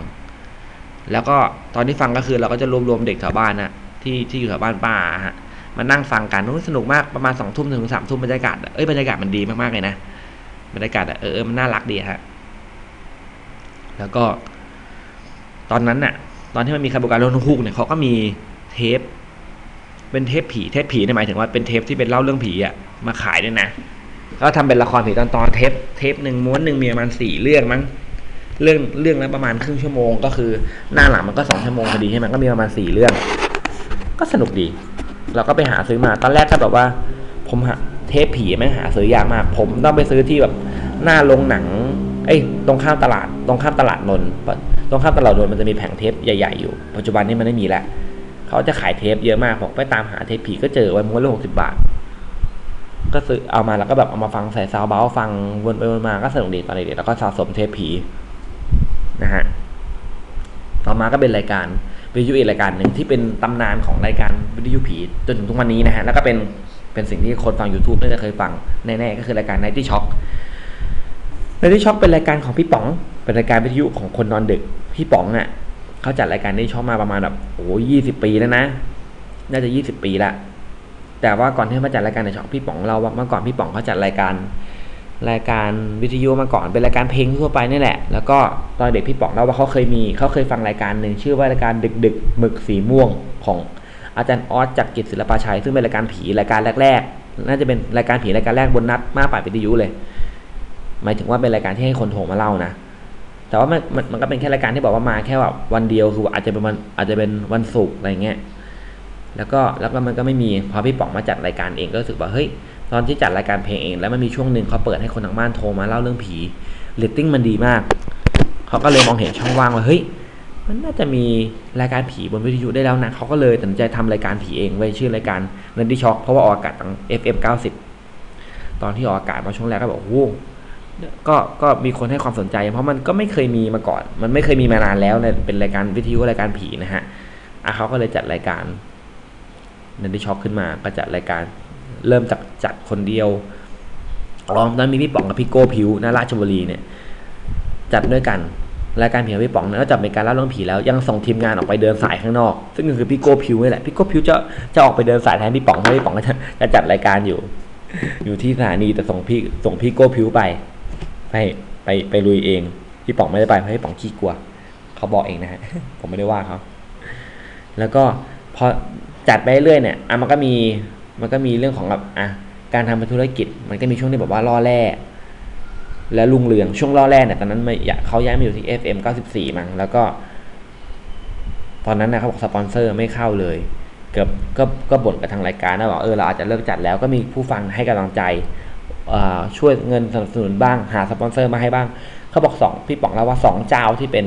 A: แล้วก็ตอนที่ฟังก็คือเราก็จะรวบรวมเด็กแถวบ้านนะที่ที่อยู่แถวบ้านป้าฮะมานั่งฟังกันนู้นสนุกมากประมาณสองทุ่มถึงสามทุ่มบรรยากาศเอ้ยบรรยากาศมันดีมากๆเลยนะบรรยากาศเออมันน่ารักดีฮะแล้วก็ ตอนนั้นน่ะ ตอนที่มันมีขบวนการรถฮุกเนี่ยเขาก็มีเทป เป็นเทปผีเทปผีเนี่ยหมายถึงว่าเป็นเทปที่เป็นเล่าเรื่องผีอะมาขายด้วยนะก็ทำเป็นละครผีตอนตอนเทปเทปหนึ่งม้วนหนึ่งมีประมาณสี่เรื่องมั้งเรื่องเรื่องละประมาณครึ่งชั่วโมง ก็คือหน้าหลังมันก็สองชั่วโมงพอดีใช่ไหมก็มีประมาณสี่เรื่อง ก็สนุกดี เราก็ไปหาซื้อมาตอนแรกก็แบบว่า ผมหาเทปผีไม่งหาซื้อยากมาก ผมต้องไปซื้อที่แบบหน้าโรงหนัง เอ้ยตรงข้ามตลาด ตรงข้ามตลาดนนท์ตรงข้ามตลาดนนท์มันจะมีแผงเทปใหญ่ๆอยู่ ปัจจุบันนี้มันไม่มีแล้ว เขาจะขายเทปเยอะมากผมไปตามหาเทปผีก็เจอไว้ม้วนละหกสิบาท ก็ซื้อเอามาแล้วก็แบบเอามาฟังใส่ซาวเบาฟังวนไปวนมาก็สนุกดีตอนเด็กๆแล้วก็สะสมเทปผีนะฮะต่อมาก็เป็นรายการวิทยุอีกรายการหนึ่งที่เป็นตำนานของรายการวิทยุผีจนถึงทุกวันนี้นะฮะแล้วก็เป็นเป็นสิ่งที่คนฟัง YouTube น่าจะเคยฟังแน่ๆก็คือรายการ Nighty Shock Nighty Shock เป็นรายการของพี่ป๋อง เป็นรายการวิทยุของคนนอนดึกพี่ป๋องอะ เขาจัดรายการ Nighty Shock มาประมาณแบบโอ้ยี่สิบปีแล้วนะ น่าจะยี่สิบปีละแต่ว่าก่อนที่มาจัดรายการในช่องพี่ป๋องเราว่าเมื่อก่อนพี่ป๋องเขาจัดรายการ รายการวิทยุมาก่อนเป็นรายการเพลงทั่วไปนี่แหละ แล้วก็ตอนเด็กพี่ป๋องเล่าว่าเขาเคยมีเขาเคยฟังรายการหนึ่งชื่อว่ารายการดึกดึกหมึกสีม่วงของอาจารย์ออสจากกิจศิลปาชัย ซึ่งเป็นรายการผีรายการแรกๆ น่าจะเป็นรายการผีรายการแรกบนนัดมาป่าวิทยุเลย หมายถึงว่าเป็นรายการที่ให้คนโทรมาเล่านะ แต่ว่ามันมันมันก็เป็นแค่รายการที่บอกว่ามาแค่แบบวันเดียวคืออาจจะเป็นวันอาจจะเป็นวันศุกร์อะไรเงี้ยแล้วก็แล้วก็มันก็ไม่มีพอพี่ป๋องมาจัดรายการเองก็รู้สึกว่าเฮ้ยตอนที่จัดรายการเพลงเอง แล้วมันมีช่วงหนึ่งเขาเปิดให้คนทางบ้านโทรมาเล่าเรื่องผีเรตติ้งมันดีมากเขาก็เลยมองเห็นช่องว่างว่าเฮ้ยมันน่าจะมีรายการผีบนวิทยุได้แล้วนะเขาก็เลยตัดสินใจทำรายการผีเองไว้ชื่อรายการ Ninety Shock เพราะว่าออกอากาศทาง FM 90 ตอนที่ออกอากาศมาช่วงแรกก็บอกโอ้ ก็ก็มีคนให้ความสนใจ เพราะมันก็ไม่เคยมีมาก่อน มันไม่เคยมีมานานแล้วในเป็นรายการวิทยุรายการผีนะฮะอะเขาก็เลยจัดรายการ Ninety Shock ขึ้นมาก็จัดรายการเริ่มจากจัดคนเดียวรองนั้นมีพี่ป๋องกับพี่โก้ผิวนาราชบุรีเนี่ย จัดด้วยกันรายการผีพี่ป๋องเนี่ยนอกจากเป็นการเล่าเรื่องผีแล้วยังส่งทีมงานออกไปเดินสายข้างนอก ซึ่งก็คือพี่โก้ผิวนี่แหละพี่โก้ผิวจะจะออกไปเดินสายแทนพี่ป๋องเพราะพี่ป๋องก็จะจะจัดรายการอยู่ อยู่ที่สถานีแต่ส่งพี่ส่งพี่โก้ผิวไป ไปไปไปลุยเอง พี่ป๋องไม่ได้ไปเพราะพี่ป๋องขี้กลัว เขาบอกเองนะฮะ ผมไม่ได้ว่าเขาแล้วก็พอจัดไปเรื่อยเนี่ยอะมันก็มีมันก็มีเรื่องของแบบอะการทำเป็นธุรกิจ มันก็มีช่วงที่แบบว่าล่อแร่และรุ่งเรืองช่วงล่อแร่เนี่ยตอนนั้นไม่เขาย้ายมาอยู่ที่ FM 94 มั้งแล้วก็ ตอนนั้นนะเขาบอกสปอนเซอร์ไม่เข้าเลยเกือบก็ก็บ่นกับทางรายการนะบอกเออเราอาจจะเลิกจัดแล้วก็มีผู้ฟังให้กำลังใจ ช่วยเงินสนับสนุนบ้างหาสปอนเซอร์มาให้บ้าง เขาบอกสองพี่ป๋องเล่าว่าสองเจ้าที่เป็น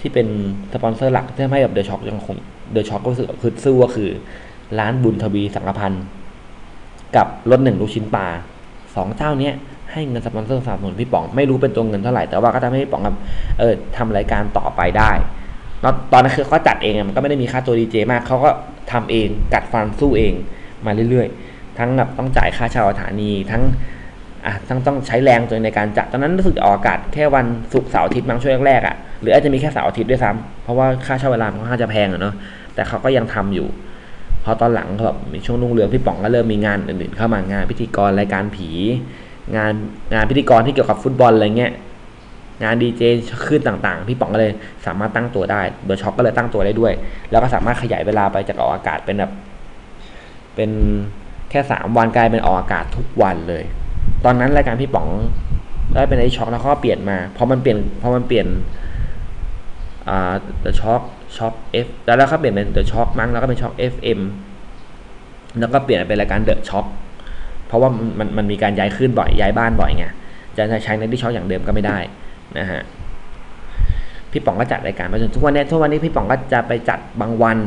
A: ที่เป็นสปอนเซอร์หลักที่ทำให้แบบ The Shock ยังคงThe Shock ก็รู้สึกคือสู้ก็คือ ร้านบุญทวีสังฆภัณฑ์กับรสหนึ่งลูกชิ้นปลาสองเจ้าเนี้ยให้เงินสปอนเซอร์สนับสนุนพี่ป๋องไม่รู้เป็นตัวเงินเท่าไหร่แต่ว่าก็ทำให้พี่ป๋องแบบเออทำรายการต่อไปได้แล้วตอนนั้นคือเขาจัดเองมันก็ไม่ได้มีค่าตัวดีเจมากเขาก็ทำเองกัดฟันสู้เองมาเรื่อยๆ ทั้งแบบต้องจ่ายค่าเช่าสถานีทั้งอะต้องต้องใช้แรงตัวในการจัดตอนนั้นรู้สึกออกอากาศแค่วันศุกร์เสาร์อาทิตย์มั้งช่วงแรกๆอะหรืออาจจะมีแค่เสาร์อาทิตย์ด้วยซ้ำเพราะว่าค่าเช่าเวลามันค่อนข้างจะแพงอะเนาะแต่เขาก็ยังทำอยู่ พอตอนหลังเขาแบบมีช่วงรุ่งเรืองพี่ป๋องก็เริ่มมีงานอื่นๆ เข้ามางานพิธีกรรายการผี งานงานพิธีกรที่เกี่ยวกับฟุตบอลอะไรเงี้ยงานดีเจขึ้นต่างๆ พี่ป๋องก็เลยสามารถตั้งตัวได้เดอะช็อคก็เลยตั้งตัวได้ด้วย แล้วก็สามารถขยายเวลาไปจากออกอากาศเป็นแบบเป็น แค่สามวันกลายเป็นออกอากาศทุกวันเลย ตอนนั้นรายการพี่ป๋องได้เป็นไอช็อคแล้วก็เปลี่ยนมาพอมันเปลี่ยนพอมันเปลี่ยนอ่า The Shock Shock F แล้วแล้วเขาเปลี่ยนเป็น The Shock มั้งแล้วก็เป็น Shock FM แล้วก็เปลี่ยนเป็นรายการ The Shock เพราะว่ามันมันมันมีการย้ายคลื่นบ่อยย้ายบ้านบ่อยไงจะใช้ Ninety Shock อย่างเดิมก็ไม่ได้นะฮะพี่ป๋องก็จัดรายการมาจนทุกวันนี้ทุกวันนี้พี่ป๋องก็จะไปจัดบางวัน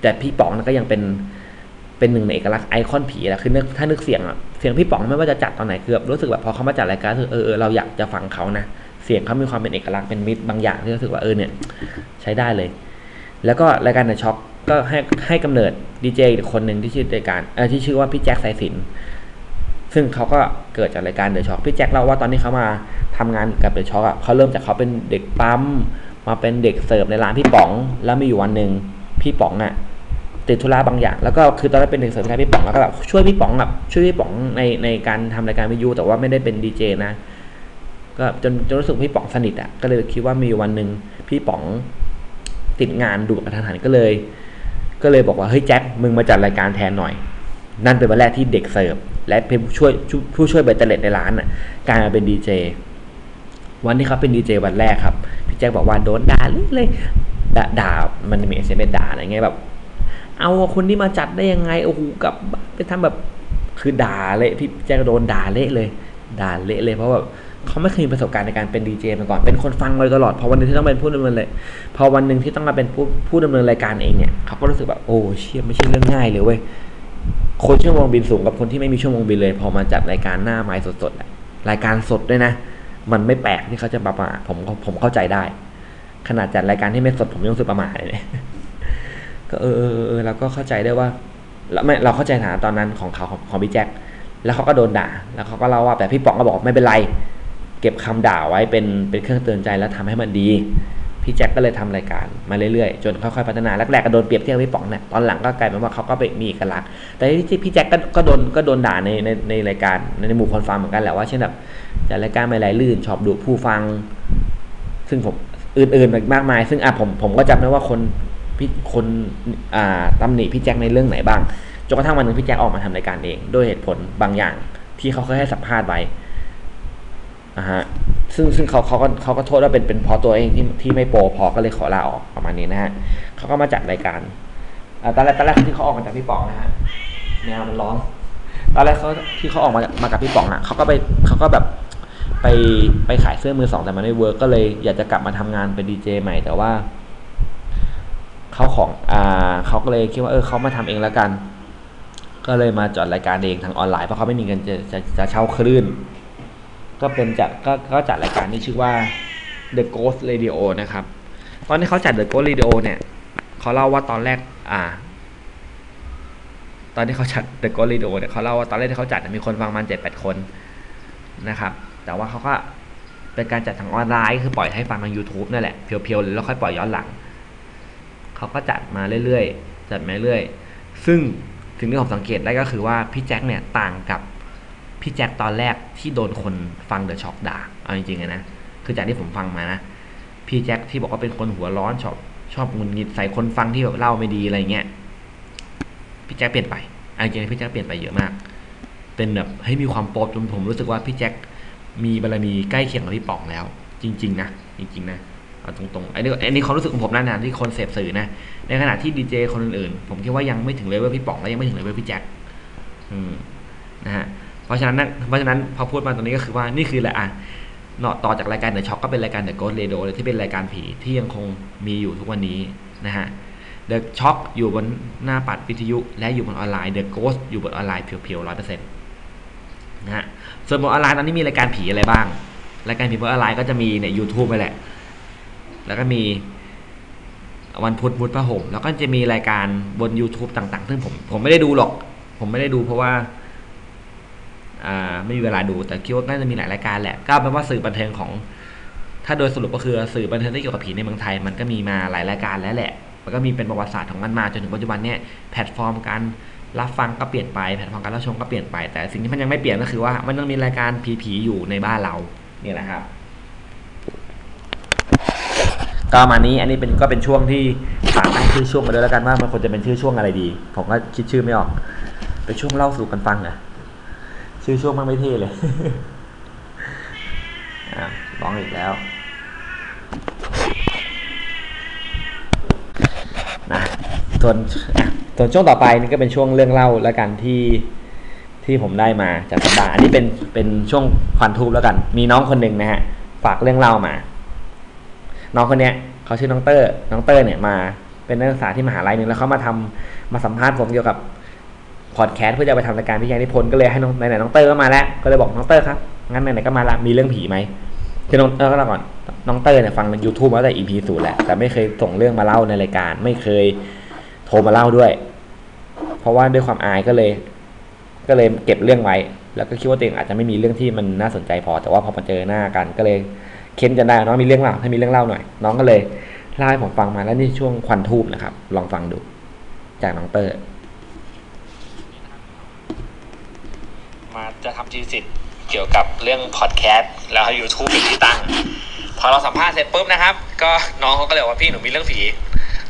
A: แต่พี่ป๋องก็ยังเป็น เป็นหนึ่งในเอกลักษณ์ไอคอนผีแหละคือนึกถ้านึกเสียงอะเสียงพี่ป๋องไม่ว่าจะจัดตอนไหนคือแบบรู้สึกแบบพอเขามาจัดรายการคือเออเราอยากจะฟังเขานะเสียงเขามีความเป็นเอกลักษณ์เป็นมิตรบางอย่างที่รู้สึกว่าเออเนี่ยใช้ได้เลย แล้วก็รายการ The Shock ก็ให้ให้กำเนิดดีเจคนหนึ่งที่ชื่อรายการเออที่ชื่อว่าพี่แจ็คสายสินซึ่งเขาก็เกิดจากรายการ The Shock พี่แจ็คเล่าว่าตอนที่เขามาทำงานกับ The Shock อะเขาเริ่มจากเขาเป็นเด็กปั๊มมาเป็นเด็กเสิร์ฟในร้านพี่ป๋อง แล้วมีอยู่วันหนึ่งพี่ป๋องอะ ติดธุระบางอย่าง แล้วก็คือตอนแรกเป็นเด็กเสิร์ฟให้พี่ป๋องแล้วก็แบบช่วยพี่ป๋องแบบช่วยพี่ป๋องในในการทำรายการวิทยุแต่ว่าไม่ได้เป็นดีเจนะก็จนจนรู้สึกพี่ป๋องสนิทอะก็เลยคิดว่ามีวันหนึ่งพี่ป๋องติดงานดูกระทันหันก็เลย ก็เลยบอกว่าเฮ้ยแจ็คมึงมาจัดรายการแทนหน่อย นั่นเป็นวันแรกที่เด็กเสิร์ฟและเป็นผู้ช่วยผู้ช่วยเบเตอร์เลตในร้านอะกลายมาเป็นดีเจวันที่เขาเป็นดีเจวันแรกครับพี่แจ็คบอกว่าโดนด่าเลยเลยด่าด่ามันมีเสียงเป็นด่าอะไรเงี้ยแบบ เอาคนที่มาจัดได้ยังไงโอ้โหกับไปทำแบบคือด่าเละพี่แจ็คโดนด่าเละเลยด่าเละเลยเพราะแบบเขาไม่เคยมีประสบการณ์ในการเป็นดีเจมาก่อน เป็นคนฟังมาตลอด พอวันนึงที่ต้องเป็นผู้ดำเนินเลย พอวันหนึ่งที่ต้องมาเป็นผู้ผู้ดำเนินรายการเองเนี่ย เขาก็รู้สึกแบบโอ้เชี่ยไม่ใช่เรื่องง่ายเลยเว้ย คนชั่วโมงบินสูงกับคนที่ไม่มีชั่วโมงบินเลย พอมาจัดรายการหน้าไม้สดๆรายการสดด้วยนะ มันไม่แปลกที่เขาจะประมาผมผมเข้าใจได้ ขนาดจัดรายการที่ไม่สดผมยังรู้สึกประมาทเลย ก็เออเออเออเราก็เข้าใจได้ว่าเราไม่เราเข้าใจสถานตอนนั้นของเขาของของพี่แจ็คแล้วเขาก็โดนด่า แล้วเขาก็เล่าว่าแต่พี่ป๋องก็บอกไม่เป็นไร เก็บคำด่าไว้เป็นเป็นเครื่องเตือนใจแล้วทำให้มันดีพี่แจ็คก็เลยทำรายการมาเรื่อยๆ จนค่อยๆพัฒนาแรกๆก็โดนเปรียบเทียบพี่ป๋องเนี่ยตอนหลังก็กลายเป็นว่าเขาก็ไปมีเอกลักษณ์แต่ที่พี่แจ็คก็ก็โดนก็โดนด่าในในในรายการในหมู่คนฟังเหมือนกันแหละว่าเช่นแบบจัดรายการไม่ไหลลื่นชอบดูผู้ฟัง ซึ่งผมอื่นๆมากมาย ซึ่งอะผมผมก็จำได้ว่าคน พี่คนอ่าตำหนิพี่แจ็คในเรื่องไหนบ้างจนกระทั่งวันหนึ่งพี่แจ็คออกมาทำรายการเองด้วยเหตุผลบางอย่างที่เขาเคยให้สัมภาษณ์ไว้อ่าฮะซึ่งซึ่งเขาเขาก็เขาก็โทษว่าเป็นเป็นเพราะตัวเองที่ที่ไม่โปรพอก็เลยขอลาออกประมาณนี้นะฮะเขาก็มาจัดรายการตอนแรกตอนแรกที่เขาออกมาจากพี่ป๋องนะฮะแมวมันร้องตอนแรกเขาที่เขาออกมามากับพี่ป๋องอะเขาก็ไปเขาก็แบบไปไปขายเสื้อมือสองแต่มันไม่ work ก็เลยอยากจะกลับมาทำงานเป็นดีเจใหม่แต่ว่า เขาของอ่าเขาก็เลยคิดว่าเออเขามาทำเองแล้วกัน ก็เลยมาจัดรายการเองทางออนไลน์เพราะเขาไม่มีเงินจะจะจะเช่าคลื่น ก็เป็นจัดก็ก็จัดรายการที่ชื่อว่า The Ghost Radio นะครับ ตอนที่เขาจัด The Ghost Radio เนี่ยเขาเล่าว่าตอนแรกอ่า ตอนที่เขาจัด The Ghost Radio เนี่ยเขาเล่าว่าตอนแรกที่เขาจัดมีคนฟังมันเจ็ดแปดคนนะครับ แต่ว่าเขาก็เป็นการจัดทางออนไลน์คือปล่อยให้ฟังทาง YouTube นั่นแหละเพียวๆแล้วค่อยปล่อยย้อนหลัง เขาก็จัดมาเรื่อยๆ จัดมาเรื่อยๆ ซึ่งสิ่งที่ผมสังเกตได้ก็คือว่าพี่แจ็คเนี่ยต่างกับพี่แจ็คตอนแรกที่โดนคนฟังเดอะช็อคด่า เอาจริงๆนะ คือจากที่ผมฟังมานะ พี่แจ็คที่บอกว่าเป็นคนหัวร้อนชอบชอบงุนงิดใส่คนฟังที่แบบเล่าไม่ดีอะไรเงี้ย พี่แจ็คเปลี่ยนไปเอาจริงๆพี่แจ็คเปลี่ยนไปเยอะมาก เป็นแบบให้มีความโป๊ปจนผมรู้สึกว่าพี่แจ็คมีบารมีใกล้เคียงกับพี่ป๋องแล้ว จริง ๆ นะ จริง ๆ นะ เอาตรงๆอันนี้อันนี้ความรู้สึกของผมนะนะที่คนเสพสื่อนะ ในขณะที่ดีเจคนอื่นๆ ผมคิดว่ายังไม่ถึงเลเวลพี่ป๋องและยังไม่ถึงเลเวลพี่แจ็คนะฮะเพราะฉะนั้นเพราะฉะนั้นพอพูดมาตรงนี้ก็คือว่านี่คือแหละอะเนาะต่อจากรายการ The Shock ก็เป็นรายการ The Ghost Radio เลยที่เป็นรายการผีที่ยังคงมีอยู่ทุกวันนี้นะฮะ The Shock อยู่บนหน้าปัดวิทยุ และอยู่บนออนไลน์ The Ghost อยู่บนออนไลน์ pure ๆร้อยเปอร์เซ็นต์นะฮะส่วนบนออนไลน์ตอนนี้มีรายการผีอะไรบ้าง รายการผีบนออนไลน์ก็จะมีเนี่ยยูธูปไปแหละ แล้วก็มีวันพุธมุดผ้าห่มแล้วก็จะมีรายการบน YouTube ต่างๆ ซึ่งผมผมไม่ได้ดูหรอก ผมไม่ได้ดูเพราะว่าไม่มีเวลาดูแต่คิดว่าน่าจะมีหลายรายการแหละก็เป็นว่าสื่อบันเทิงของ ถ้าโดยสรุปก็คือสื่อบันเทิงที่เกี่ยวกับผีในเมืองไทย มันก็มีมาหลายรายการแล้วแหละ มันก็มีเป็นประวัติศาสตร์ของมันมาจนถึงปัจจุบันเนี่ยแพลตฟอร์มการรับฟังก็เปลี่ยนไปแพลตฟอร์มการรับชมก็เปลี่ยนไปแต่สิ่งที่มันยังไม่เปลี่ยนก็คือว่ามันยังมีรายการผีๆอยู่ในบ้านเราเนี่ยนะครับ ก็มานี้อันนี้เป็นก็เป็นช่วงที่ฝากตั้งชื่อช่วงมาด้วยแล้วกันว่ามันควรจะเป็นชื่อช่วงอะไรดี ผมก็คิดชื่อไม่ออก เป็นช่วงเล่าสู่กันฟังนะชื่อช่วงมันไม่เท่เลยอะร้องอีกแล้วนะส่วนส่วนช่วงต่อไปนี่ก็เป็นช่วงเรื่องเล่าแล้วกันที่ที่ผมได้มาจากสัปดาห์อันนี้เป็นเป็นช่วงควันทูบแล้วกัน มีน้องคนหนึ่งนะฮะฝากเรื่องเล่ามา น้องคนเนี้ยเขาชื่อน้องเตอร์น้องเตอร์เนี่ยมาเป็นนักศึกษาที่มหาลัยหนึ่งแล้วเขามาทำมาสัมภาษณ์ผมเกี่ยวกับพอดแคสต์เพื่อจะไปทำรายการวิทยานิพนธ์ก็เลยให้น้องไหนๆน้องเตอร์ก็มาแล้วก็เลยบอกน้องเตอร์ครับงั้นไหนๆก็มาละมีเรื่องผีไหมคือน้องเออก็แล้วก่อนน้องเตอร์เนี่ยฟังใน YouTube มาตั้งแต่ EP ศูนย์แหละแต่ไม่เคยส่งเรื่องมาเล่าในรายการ ไม่เคยโทรมาเล่าด้วย เพราะว่าด้วยความอายก็เลย ก็เลยเก็บเรื่องไว้ แล้วก็คิดว่าตัวเองอาจจะไม่มีเรื่องที่มันน่าสนใจพอ แต่ว่าพอมาเจอหน้ากันก็เลย เค้นกันได้น้องมีเรื่องเล่าถ้มีเรื่องเล่าหน่อย น้องก็เลยเล่าให้ผมฟังมาแล้วนี่ช่วงควันธูปนะครับ ลองฟังดู จากน้องเตอร์มาจะทำ thesis เกี่ยวกับเรื่องพอดแคสต์แล้วยูทูบเป็นที่ตั้ง พอเราสัมภาษณ์เสร็จปุ๊บนะครับ ก็น้องเขาก็เลยบอกว่าพี่หนูมีเรื่องผี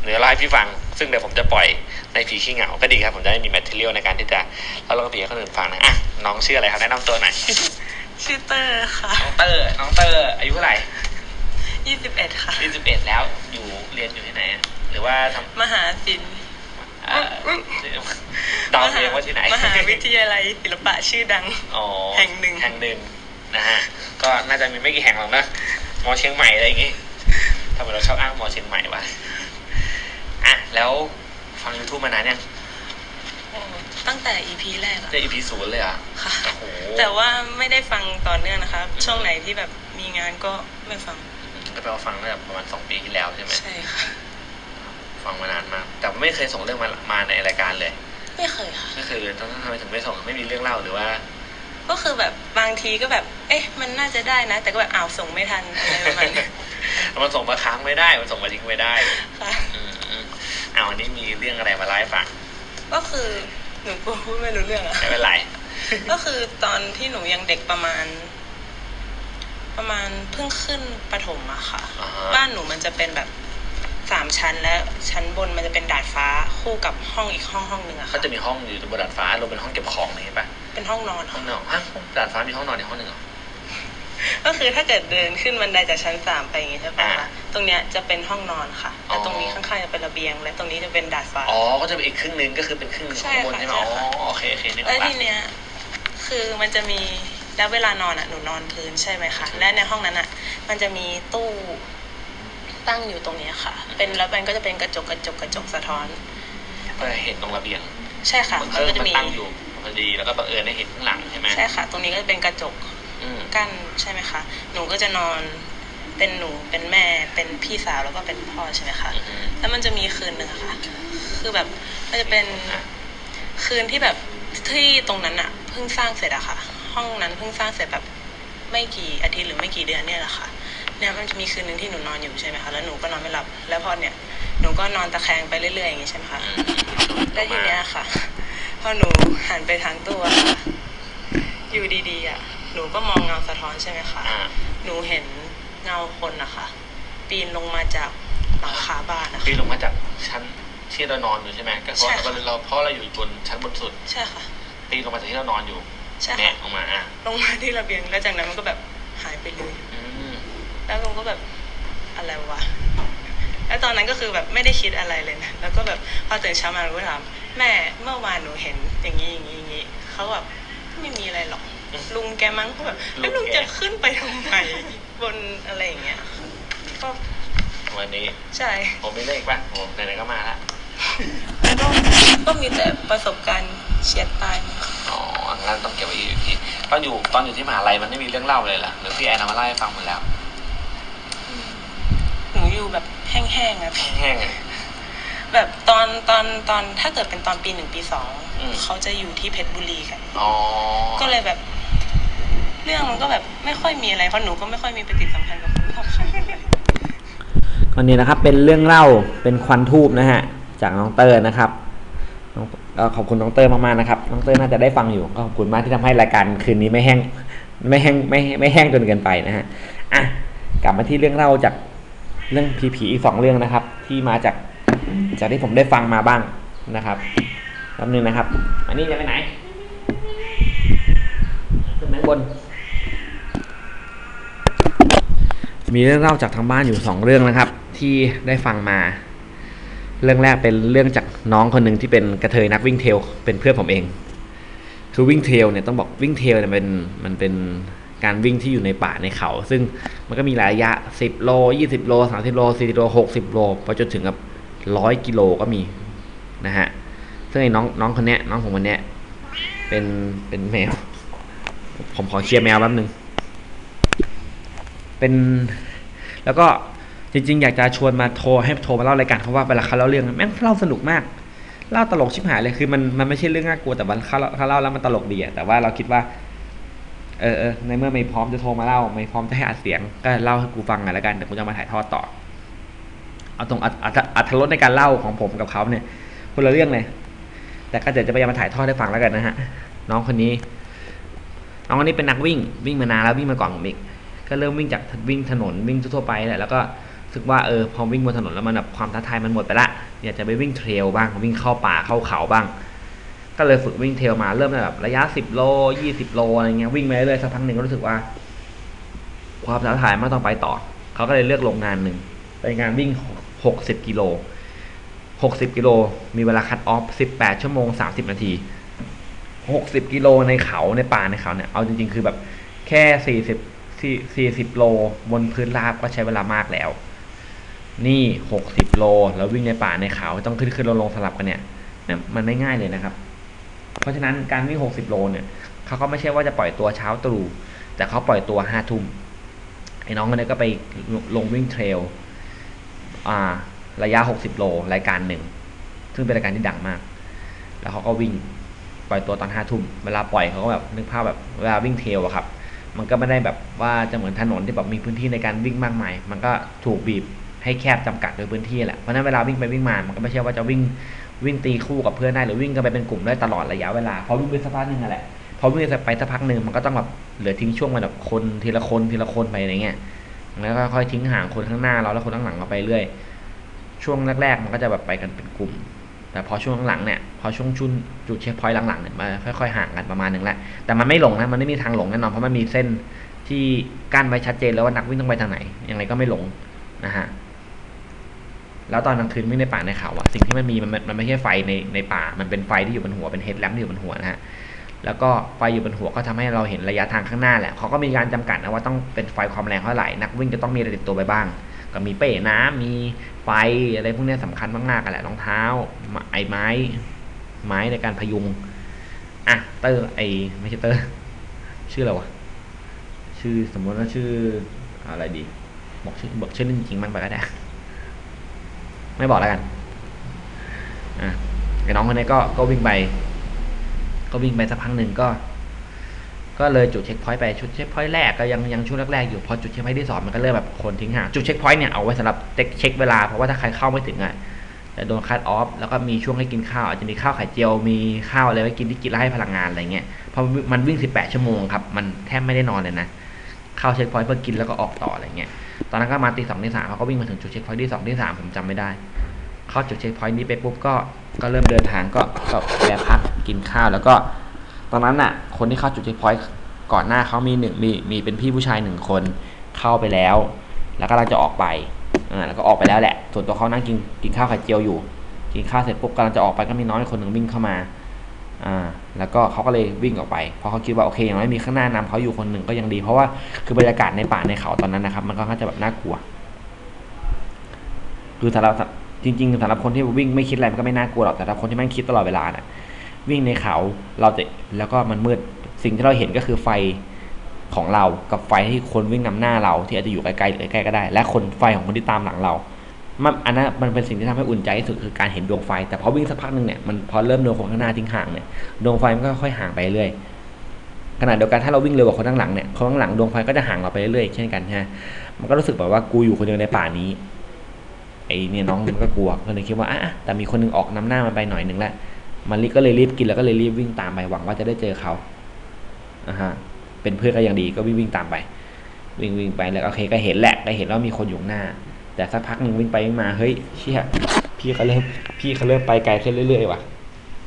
A: หนูจะเล่าให้พี่ฟัง ซึ่งเดี๋ยวผมจะปล่อยในผีขี้เหงาก็ดีครับ ผมจะได้มี material ในการที่จะเล่าเรื่องผีให้คนอื่นฟังนะอะน้องชื่ออะไรครับแนะนำตัวหน่อย
C: ชื่อเตอร์ค่ะ
A: น้องเตอร์น้องเตอร์อายุเท่าไหร่
C: 21ค่ะ
A: ยี่สิบเอ็ดแล้วอยู่เรียนอยู่ที่ไหนอะหรือว่าทำ
C: มหาศิลป์
A: เอ่อดาวเรียนว่าที่ไหน
C: มหาวิทยาลัยศิลปะชื่อดัง
A: อ๋อ
C: แห่งหนึ่ง
A: แห่งหนึ่งนะฮะก็น่าจะมีไม่กี่แห่งหรอกนะมอเชียงใหม่อะไรอย่างงี้ทำไมเราชอบอ้างมอเชียงใหม่วะอะแล้วฟัง YouTube มานานยัง
C: ตั้งแต่ EP แรกอะ
A: จะ EP ศูนย์เลยเหรอะ
C: ค่ะ
A: โอ้โห
C: แต่ว่าไม่ได้ฟังต่อเนื่องนะคะ ช่วงไหนที่แบบมีงานก็ไม่ฟัง
A: ก็แปลว่าฟังตั้งแต่ประมาณสองปีที่แล้วใช่ไหม
C: ใช่ค่ะ
A: ฟังมานานมาก แต่ไม่เคยส่งเรื่องมามาในรายการเลย
C: ไม่เคยค่ะ
A: ก็คือต้องทำไมถึงไม่ส่งไม่มีเรื่องเล่าหรือว่า
C: ก็คือแบบบางทีก็แบบ เอ๊ะ มันน่าจะได้นะ แต่ก็แบบอ้าวส่งไม่ทันอะไรประมาณนี้
A: มันส่งมาค้างไม่ได้ มันส่งมาทิ้งไม่ได้
C: ค่ะ
A: อืมอืมเอาวันนี้มีเรื่องอะไรมาเล่าให้ฟัง
C: ก็คือ หนูกลัวพูดไม่รู้เรื่องอะ
A: ไม่เป็นไร
C: ก็คือตอนที่หนูยังเด็กประมาณ ประมาณเพิ่งขึ้นประถมอะค่ะ
A: อ่าฮะ
C: บ้านหนูมันจะเป็นแบบสามชั้นและชั้นบนมันจะเป็นดาดฟ้าคู่กับห้องอีกห้องห้องหนึ่งอะ
A: เขา
C: ค่ะ
A: จะมีห้องอยู่บนดาดฟ้าลงเป็นห้องเก็บของนี่ปะ
C: เป็นห้องนอน
A: ห้อ
C: ค่ะ
A: งนอนฮะดาดฟ้ามีห้องนอนในห้องหนึ่งเหรอ
C: ก็คือถ้าเกิดเดินขึ้นบันไดจากชั้นสามไปอย่างงี้ใช่ปะ
A: อ่า
C: คะตรงเนี้ยจะเป็นห้องนอนค่ะ
A: อ๋อ
C: แล้วตรงนี้ข้างๆจะเป็นระเบียง และตรงนี้จะเป็นดาดฟ้า
A: อ๋อ ก็จะเป็นอีกครึ่งหนึงก็คือเป็นครึ่งหนึงข
C: ใช่
A: องข้างบน
C: ค่ะ
A: ใช่ไหม
C: ใช่
A: อ๋อ
C: ค่ะ
A: โอเคโอเคนึกอ
C: แล้
A: อ
C: ว
A: กละ
C: ทีเนี้ยคือมันจะมีแล้วเวลานอนอะหนูนอนพื้นใช่ไหมคะและในห้องนั้นอะ มันจะมีตู้ตั้งอยู่ตรงเนี้ยค่ะ เป็นแล้วมันก็จะเป็นกระจกกระจกกระจกสะท้อน
A: ก็เห็นตรงระเบียง
C: ใช่ค่ะ
A: บัง
C: มัน
A: เอิญ
C: ก็จะ
A: มัน
C: มี
A: ตั้งอยู่พอดีแล้วก็บังเอิญได้เห็นข้างหลังใช่ไหม
C: ใช่ค่ะ ตรงนี้ก็จะเป็นกระจก
A: อืม
C: กั้นใช่ไหมคะ หนูก็จะนอนเป็นหนูเป็นแม่เป็นพี่สาวแล้วก็เป็นพ่อใช่ไหมคะ
A: อือฮึ
C: แล้วมันจะมีคืนหนึ่งอะค่ะ คือแบบมันจะเป็น
A: อะ
C: คืนที่แบบที่ตรงนั้นอะเพิ่งสร้างเสร็จอะค่ะ ห้องนั้นเพิ่งสร้างเสร็จแบบไม่กี่อาทิตย์หรือไม่กี่เดือนเนี่ยแหละค่ะเนี่ยมันจะมีคืนหนึ่งที่หนูนอนอยู่ใช่ไหมคะแล้วหนูก็นอนไม่หลับ แล้วพอเนี่ยหนูก็นอนตะแคงไปเรื่อยๆอย่างงี้ใช่ไหมคะ
A: อืม
C: แล้วทีเนี้ยค่ะ พอหนูหันไปทางตัวค่ะอยู่ดีๆอะ หนูก็มองเงาสะท้อนใช่ไหมคะ
A: อ่า
C: หนูเห็นเงาคนนะคะปีนลงมาจากหลังคาบ้านนะคะ
A: พี่ลงมาจากชั้นที่เรานอนอยู่ใช่ไหมก็เพราะ
C: ใช่ค่ะ
A: เราเพราะเราอยู่บนชั้นบนสุด
C: ใช่ค่ะ
A: ปีนลงมาจากที่เรานอนอยู่
C: ใช่
A: แน่
C: ค่ะ
A: ลงมาอะ
C: ลงมาที่ระเบียงแล้วจากนั้นมันก็แบบหายไปเลย
A: อืม
C: แล้วลุงก็แบบอะไรวะ แล้วตอนนั้นก็คือแบบไม่ได้คิดอะไรเลยนะ แล้วก็แบบพอตื่นเช้ามาหนูก็ถามแม่เมื่อวานหนูเห็นอย่างนี้อย่างนี้อย่างนี้เขาแบบไม่มีอะไรหรอก ลุงแกมั้งก็แบบแล้วลุงจะขึ้นไปทำไมบนอะไรอย่างเงี้ยก็
A: วันนี้
C: ใช่
A: ผมมีเรื่องอีกป่ะโอ้ไหนๆก็มาละ
C: แล้วก็ก็มีแต่ประสบการณ์เฉียดตายมา
A: อ๋องั้นต้องเก็บไว้อีกทีตอนอยู่ตอนอยู่ที่มหาลัยมันไม่มีเรื่องเล่าเลยเหรอหรือพี่แอนเอามาเล่าให้ฟังหมดแล้ว
C: หนูอยู่แบบแห้งๆอะพี่
A: แห้งๆอะ
C: แบบตอนตอนตอนถ้าเกิดเป็นตอนปีหนึ่งปีสอง
A: อืม
C: เขาจะอยู่ที่เพชรบุรีกัน
A: อ๋อ
C: ก็เลยแบบ เรื่องมันก็แบบไม่ค่อยมีอะไรเพราะหนูก็ไม่ค่อยมีปฏิสัมพันธ์กับคนรอบข้าง
A: ก็นี่นะครับเป็นเรื่องเล่าเป็นควันธูปนะฮะจากน้องเตอร์นะครับน้องก็ขอบคุณน้องเตอร์มากๆนะครับน้องเตอร์น่าจะได้ฟังอยู่ก็ขอบคุณมากที่ทำให้รายการคืนนี้ไม่แห้งไม่แห้งไม่ไม่แห้งจนเกินไปนะฮะอะกลับมาที่เรื่องเล่าจากเรื่องผีๆอีกสองเรื่องนะครับ ที่มาจากจากที่ผมได้ฟังมาบ้างนะครับ แป๊บนึงนะครับ อันนี้จะไปไหนขึ้นไปข้างบน มีเรื่องเล่าจากทางบ้านอยู่สองเรื่องนะครับ ที่ได้ฟังมา เรื่องแรกเป็นเรื่องจากน้องคนหนึ่งที่เป็นกระเทยนักวิ่งเทลเป็นเพื่อนผมเองคือวิ่ง trail เนี่ยต้องบอกวิ่ง trail เนี่ยเป็นมันเป็นการวิ่งที่อยู่ในป่าในเขา ซึ่งมันก็มีระยะ 10 โล 20 โล 30 โล 40 โล 60 โลไปจนถึงกับร้อยกิโลก็มีนะฮะ ซึ่งไอ้น้องน้องคนเนี้ยน้องผมคนเนี้ยเป็นเป็นแมว ผมขอเคลียร์แมวแป๊บนึงเป็น แล้วก็จริงๆ อยากจะชวนมาโทรให้โทรมาเล่ารายการเพราะว่าเวลาเขาเล่าเรื่องแม่งเล่าสนุกมากเล่าตลกชิบหายเลยคือมันมันไม่ใช่เรื่องน่ากลัวแต่มันเขาเขาเล่าแล้วมันตลกดีอะแต่ว่าเราคิดว่าเออเออในเมื่อไม่พร้อมจะโทรมาเล่า ไม่พร้อมจะให้อัดเสียงก็เล่าให้กูฟังหน่อยละกันแต่กูจะมาถ่ายทอดต่อเอาตรงอัตอัตอัตรสในการเล่าของผมกับเขาเนี่ยคนละเรื่องเลย แต่ก็เดี๋ยวจะพยายามมาถ่ายทอดให้ฟังแล้วกันนะฮะน้องคนนี้ น้องคนนี้เป็นนักวิ่งวิ่งมานานแล้ววิ่งมาก่อนผมอีกก็เริ่มวิ่งจากวิ่งถนนวิ่งทั่วไปแหละแล้วก็รู้สึกว่าเออพอวิ่งบนถนนแล้วมันแบบความท้าทายมันหมดไปละอยากจะไปวิ่งเทรลบ้างวิ่งเข้าป่าเข้าเขาบ้าง ก็เลยฝึกวิ่งเทรลมาเริ่มแบบระยะ10โล20โลอะไรเงี้ยวิ่งไปเรื่อยสักพักหนึ่งก็รู้สึกว่า ความท้าทายไมันต้องไปต่อ เขาก็เลยเลือกลงงานหนึ่งเป็นงานวิ่ง60กิโล 60 กิโล มีเวลาคัดออฟ 18 ชั่วโมง 30 นาที 60 กิโลในเขาในป่าในเขาเนี่ย เอาจริง ๆ คือแบบแค่ 40สี่สิบโลบนพื้นราบก็ใช้เวลามากแล้ว นี่หกสิบโล แล้ววิ่งในป่าในเขาต้องขึ้นขึ้นลงลงสลับกันเนี่ย มันไม่ง่ายเลยนะครับ เพราะฉะนั้นการวิ่งหกสิบโลเนี่ยเขาก็ไม่ใช่ว่าจะปล่อยตัวเช้าตรู่แต่เขาปล่อยตัวห้าทุ่มไอ้น้องคนนี้ก็ไปลงวิ่งเทรล อ่า ระยะหกสิบโลรายการหนึ่ง ซึ่งเป็นรายการที่ดังมาก แล้วเขาก็วิ่งปล่อยตัวตอนห้าทุ่ม เวลาปล่อยเขาก็แบบนึกภาพแบบเวลาวิ่งเทลอะครับ มันก็ไม่ได้แบบว่าจะเหมือนถนนที่แบบมีพื้นที่ในการวิ่งมากมาย มันก็ถูกบีบให้แคบจำกัดโดยพื้นที่แหละ เพราะฉะนั้นเวลาวิ่งไปวิ่งมา มันก็ไม่ใช่ว่าจะวิ่งวิ่งตีคู่กับเพื่อนได้หรือวิ่งกันไปเป็นกลุ่มได้ตลอดระยะเวลา เพอวิ่งไปสักพักหนึ่งอะแหละ พอวิ่งไปสักพักหนึ่งมันก็ต้องแบบเหลือทิ้งช่วงมาแบบคนทีละคนทีละคนไปอะไรเงี้ย แล้วก็ค่อยทิ้งห่างคนข้างหน้าเราแล้วคนข้างหลังเราไปเรื่อย ช่วงแรกๆ มันก็จะแบบไปกันเป็นกลุ่ม แต่พอช่วงหลังเนี่ย พอช่วงชุนจุดเช็คพอยต์หลังๆเนี่ยมาค่อยๆห่างกันประมาณหนึ่งแล้วแต่มันไม่หลงนะ มันไม่มีทางหลงแน่นอน เพราะมันมีเส้นที่กั้นไว้ชัดเจนแล้วว่านักวิ่งต้องไปทางไหน ยังไงก็ไม่หลงนะฮะ แล้วตอนกลางคืนวิ่งในป่าในเขาอะสิ่งที่มันมีมันมันไม่ใช่ไฟในในป่า มันเป็นไฟที่อยู่บนหัว เป็นเฮดแลมป์ที่อยู่บนหัวนะฮะ แล้วก็ไฟอยู่บนหัวก็ทำให้เราเห็นระยะทางข้างหน้าแหละเขาก็มีการจำกัดนะว่าต้องเป็นไฟความแรงเท่าไหร่ นักวิ่งจะต้องมีอะไรติดตัวไปบ้าง ก็มีเป้น้ำมี ไฟอะไรพวกนี้สำคัญมากๆกันแหละรองเท้าไอ้ไม้ ไม้ในการพยุงอะเตอร์ไอไม่ใช่เตอร์ ชื่ออะไรวะชื่อสมมติว่าชื่ออะไรดี บอกชื่อบอกชื่อเล่นจริงๆมันไปก็ได้ ไม่บอกแล้วกันอะไอ้น้องคนนี้ก็ก็วิ่งไป ก็วิ่งไปสักพักหนึ่งก็ ก็เลยจุด checkpoint ไปจุด checkpoint แรกก็ยังยังช่วงแรกๆอยู่พอจุด checkpoint ที่สองมันก็เริ่มแบบคนทิ้งห่างจุด checkpoint เนี่ยเอาไว้สำหรับเช็คเวลาเพราะว่าถ้าใครเข้าไม่ถึงอะจะโดน cut off แล้วก็มีช่วงให้กินข้าวอาจจะมีข้าวไข่เจียวมีข้าวอะไรไว้กินที่กินแล้วให้พลังงานอะไรเงี้ยเพราะมันวิ่ง 18 ชั่วโมงครับมันแทบไม่ได้นอนเลยนะเข้า checkpoint เพื่อกินแล้วก็ออกต่ออะไรเงี้ยตอนนั้นก็มาตีสองตีสามเขาก็วิ่งมาถึงจุด checkpoint ที่สองที่สามผมจำไม่ได้เข้าจุด checkpoint นี้ไปปุ๊บก็ก็เริ่มเดินทางก็ก็แวะพักกินข้าวแล้วก็ ตอนนั้นน่ะคนที่เข้าจุด checkpoint ก่อนหน้าเขามีหนึ่งมีมีเป็นพี่ผู้ชายหนึ่งคนเข้าไปแล้ว แล้วก็เราจะออกไปอ่าแล้วก็ออกไปแล้วแหละ ส่วนตัวเขานั่งกินกินข้าวไข่เจียวอยู่ กินข้าวเสร็จปุ๊บกำลังจะออกไปก็มีน้อยคนหนึ่งวิ่งเข้ามาอ่าแล้วก็เขาก็เลยวิ่งออกไปเพราะเขาคิดว่าโอเคอย่างน้อยมีข้างหน้านำเขาอยู่คนหนึ่งก็ยังดี เพราะว่าคือบรรยากาศในป่าในเขาตอนนั้นนะครับ มันก็ค่อนจะแบบน่ากลัว คือสำหรับจริงๆสำหรับคนที่วิ่งไม่คิดอะไรมันก็ไม่น่ากลัวหรอกแต่ถ้าคนที่แม่งคิดตลอดเวลาน่ะ วิ่งในเขาเราจะแล้วก็มันมืดสิ่งที่เราเห็นก็คือไฟของเรากับไฟที่คนวิ่งนำหน้าเราที่อาจจะอยู่ไกลๆหรือใกล้ๆก็ได้ และคนไฟของคนที่ตามหลังเรามันอันนั้นมันเป็นสิ่งที่ทำให้อุ่นใจที่สุดคือการเห็นดวงไฟ แต่พอวิ่งสักพักหนึ่งเนี่ยมันพอเริ่มโดนคนข้างหน้าทิ้งห่างเนี่ยดวงไฟมันก็ค่อยห่างไปเรื่อยขณะเดียวกันถ้าเราวิ่งเร็วกว่าคนข้างหลังเนี่ยคนข้างหลังดวงไฟก็จะห่างเราไปเรื่อยๆเช่นกันใช่ไหมมันก็รู้สึกแบบว่ากูอยู่คนเดียวในป่านี้ไอ้เนี่ยน้องมันก็กลัวก็เลยคิดว่าอะแต่มีคนนึงออกนำหน้ามันไปหน่อยหนึ่งแล้ว มันก็เลยรีบกินแล้วก็เลยรีบวิ่งตามไปหวังว่าจะได้เจอเขาอะฮะเป็นเพื่อนก็ยังดีก็วิ่งวิ่งตามไป วิ่งวิ่งไปแล้วโอเคก็เห็นแหละก็เห็นว่ามีคนอยู่หน้า แต่สักพักหนึ่งวิ่งไปวิ่งมาเฮ้ยเชี่ยพี่เขาเริ่มพี่เขาเริ่มไปไกลขึ้นเรื่อยๆว่ะ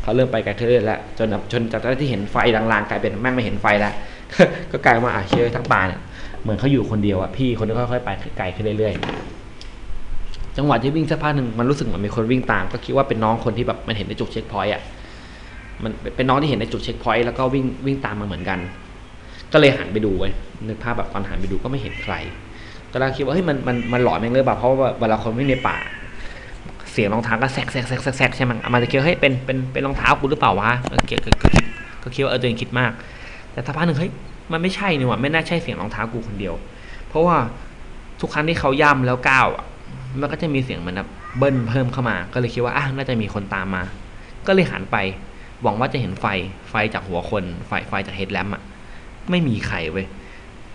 A: เขาเริ่มไปไกลขึ้นเรื่อยๆแล้วจนจนจากที่เห็นไฟลางๆกลายเป็นแม่งไม่เห็นไฟแล้วก็กลายมาอะเชื่อทั้งป่าเนี่ยเหมือนเขาอยู่คนเดียวอะพี่คนนี้ค่อยๆไปไกลขึ้นเรื่อยๆ จังหวะที่วิ่งสักพักหนึ่งมันรู้สึกเหมือนมีคนวิ่งตาม ก็คิดว่าเป็นน้องคนที่แบบมันเห็นในจุด checkpoint อะมันเป็นน้องที่เห็นในจุด checkpoint แล้วก็วิ่งวิ่งตามมาเหมือนกัน ก็เลยหันไปดูไว้นึกภาพแบบตอนหันไปดูก็ไม่เห็นใครก็เลยคิดว่าเฮ้ยมันมันมันหลอนแม่งเลยแบบเพราะว่าเวลาคนวิ่งในป่า เสียงรองเท้าก็แซกแซกแซกแซกใช่ไหมมันจะคิดว่าเฮ้ยเป็นเป็นเป็นรองเท้ากูหรือเปล่าวะก็เก็ก็คิดว่าเออตัวเองคิดมาก แต่สักพักหนึ่งเฮ้ยมันไม่ใช่นี่หว่าไม่น่าใช่เสียงรองเท้ากูคนเดียว เพราะว่าทุกครั้งที่เขาย่ำแล้วก้าว มันก็จะมีเสียงเหมือนแบบเบิ้ลเพิ่มเข้ามา ก็เลยคิดว่าอะน่าจะมีคนตามมา ก็เลยหันไป หวังว่าจะเห็นไฟ ไฟจากหัวคน ไฟไฟจากเฮดแลมอะ ไม่มีใครเว้ย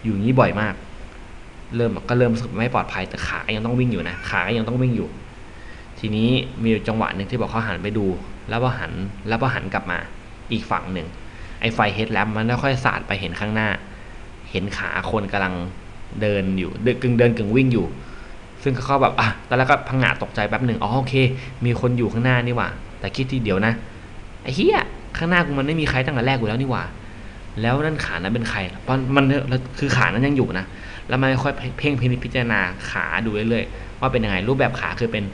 A: อยู่งนี้บ่อยมาก เริ่มก็เริ่มรู้สึกไม่ปลอดภัยแต่ขายังต้องวิ่งอยู่นะ ขายังต้องวิ่งอยู่ ทีนี้มีจังหวะหนึ่งที่บอกเขาหันไปดู แล้วพอหัน แล้วพอหันกลับมา อีกฝั่งหนึ่ง ไอ้ไฟเฮดแลมมันค่อยสาดไปเห็นข้างหน้า เห็นขาคนกำลังเดินอยู่เดินกึ่งเดินกึ่งวิ่งอยู่ ซึ่งเขาแบบอะตอนแรกก็พังงาดตกใจแป๊บหนึ่งอ๋อโอเค มีคนอยู่ข้างหน้านี่หว่า แต่คิดทีเดียวนะไอ้เหี้ยข้างหน้ากูมันไม่มีใครตั้งแต่แรกอยู่แล้วนี่หว่า แล้วนั่นขานั้นเป็นใครเพราะมันคือขานั้นยังอยู่นะแล้วมันค่อยเพ่งพิจารณาขาดูเรื่อยๆว่าเป็นยังไงรูปแบบขาคือเป็น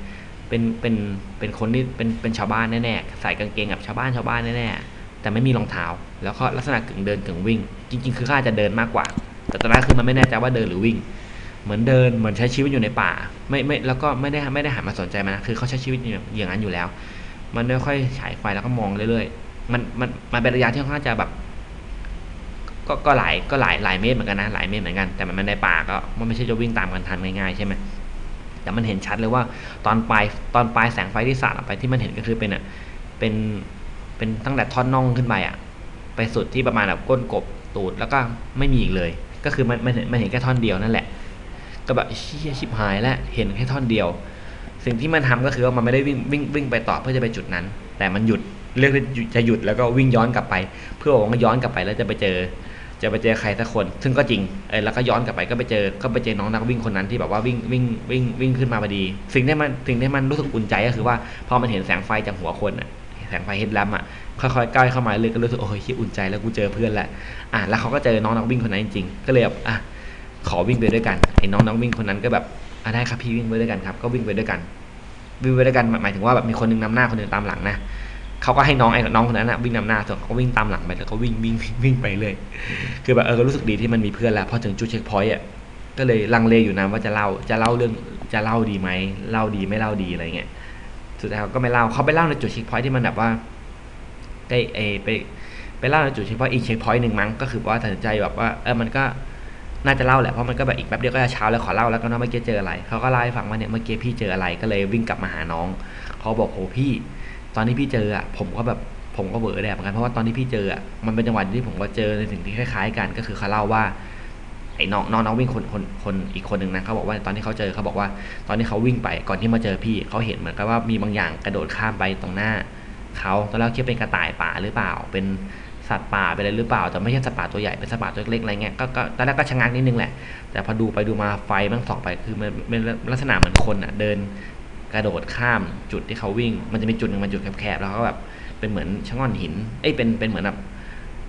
A: เป็นเป็นเป็นคนที่เป็นเป็นชาวบ้านแน่ๆใส่กางเกงแบบชาวบ้านชาวบ้านแน่ๆแต่ไม่มีรองเท้า แล้วก็ลักษณะกึ่งเดินกึ่งวิ่ง จริง ๆ คือข้าจะเดินมากกว่า แต่ตอนนั้นคือมันไม่แน่ใจว่าเดินหรือวิ่ง เหมือนเดินเหมือนใช้ชีวิตอยู่ในป่า ไม่ไม่แล้วก็ไม่ได้ไม่ได้หันมาสนใจมันนะคือเขาใช้ชีวิตอย่างนั้นอยู่แล้ว มันค่อยฉายไฟแล้วก็มองเรื่อยๆมันมันมันเป็นระยะที่ค่อนข้างจะแบบ ก็ก็หลายก็หลายหลายเมตรเหมือนกันนะหลายเมตรเหมือนกันแต่มันในป่าก็มันไม่ใช่จะวิ่งตามกันทันง่ายๆใช่ไหมแต่มันเห็นชัดเลยว่าตอนปลายตอนปลายแสงไฟที่สาดออกไปที่มันเห็นก็คือเป็นอะเป็นเป็นตั้งแต่ท่อนน่องขึ้นไปอะ ไปสุดที่ประมาณแบบก้นกบตูดแล้วก็ไม่มีอีกเลย ก็คือมันมันเห็นมันเห็นแค่ท่อนเดียวนั่นแหละ ก็แบบเชี่ยชิบหายแล้วเห็นแค่ท่อนเดียว สิ่งที่มันทำก็คือว่ามันไม่ได้วิ่งวิ่งวิ่งไปต่อเพื่อจะไปจุดนั้น แต่มันหยุดเลือกจะหยุดแล้วก็วิ่งย้อนกลับไป เพื่อหวังว่าย้อนกลับไปแล้วจะไปเจอ จะไปเจอใครสักคน ซึ่งก็จริงเออแล้วก็ย้อนกลับไปก็ไปเจอก็ไปเจอน้องนักวิ่งคนนั้นที่แบบว่าวิ่งวิ่งวิ่งวิ่งขึ้นมาพอดี สิ่งที่มันสิ่งที่มันรู้สึกอุ่นใจก็คือว่าพอมันเห็นแสงไฟจากหัวคนอะแสงไฟเฮดแลมอะค่อยๆใกล้เข้ามาเลยก็รู้สึกโอ้ยคิดอุ่นใจแล้วกูเจอเพื่อนแล้วอะแล้วเขาก็เจอน้องนักวิ่งคนนั้นจริงๆก็เลยแบบอะ ขอวิ่งไปด้วยกันไอ้น้องนักวิ่งคนนั้นก็แบบอะได้ครับพี่วิ่งไปด้วยกันครับ ก็วิ่งไปด้วยกัน วิ่งไปด้วยกันหมายถึงว่าแบบมีคนนึงนำหน้าคนนึงตามหลังนะเขาก็ให้น้องไอ้น้องคนนั้นนะวิ่งนำหน้าส่วนเขาวิ่งตามหลังไปแล้วก็วิ่งวิ่งวิ่งไปเลย คือแบบเออรู้สึกดีที่มันมีเพื่อนแล้วพอถึงจุด checkpoint อะก็เลยลังเลอยู่นะว่าจะเล่าจะเล่าเรื่องจะเล่าดีไหมเล่าดีไม่เล่าดีอะไรเงี้ยสุดท้ายเขาก็ไม่เล่าเขาไปเล่าในจุด checkpoint ที่มันแบบว่าได้เอไปไปเล่าในจุด checkpoint อีก checkpoint หนึ่งมั้งก็คือว่าตัดสินใจแบบว่าเออมันก็ น่าจะเล่าแหละเพราะมันก็แบบอีกแป๊บเดียวก็จะเช้าแล้วขอเล่าแล้วก็นะเมื่อกี้เจออะไรเขาก็เล่าให้ฟังว่าเนี่ยเมื่อกี้พี่เจออะไรก็เลยวิ่งกลับมาหาน้องเขาบอกโหพี่ ตอนที่พี่เจออะผมก็แบบผมก็เวอร์แดดเหมือนกันเพราะว่าตอนที่พี่เจออะมันเป็นจังหวะที่ผมก็เจอในสิ่งที่คล้ายๆกันก็คือเขาเล่าว่าไอ้น้องน้องน้องวิ่งคนคนคนอีกคนหนึ่งนะเขาบอกว่าตอนที่เขาเจอเขาบอกว่า ตอนที่เขาวิ่งไปก่อนที่มาเจอพี่เขาเห็นเหมือนกับว่ามีบางอย่างกระโดดข้ามไปตรงหน้าเขาตอนแรกคิดเป็นกระต่ายป่าหรือเปล่าเป็น สัตว์ป่าเป็นอะไรหรือเปล่า แต่ไม่ใช่สัตว์ป่าตัวใหญ่เป็นสัตว์ป่าตัวเล็กอะไรเงี้ยก็ก็ตอนแรกก็ชะงักนิดนึงแหละ แต่พอดูไปดูมาไฟมันส่องไปคือมันเป็นลักษณะเหมือนคนอะเดินกระโดดข้ามจุดที่เขาวิ่ง มันจะมีจุดหนึ่งมันจุดแคบๆแล้วก็แบบเป็นเหมือนชะง่อนหินเอ้ยเป็นเป็นเหมือนแบบ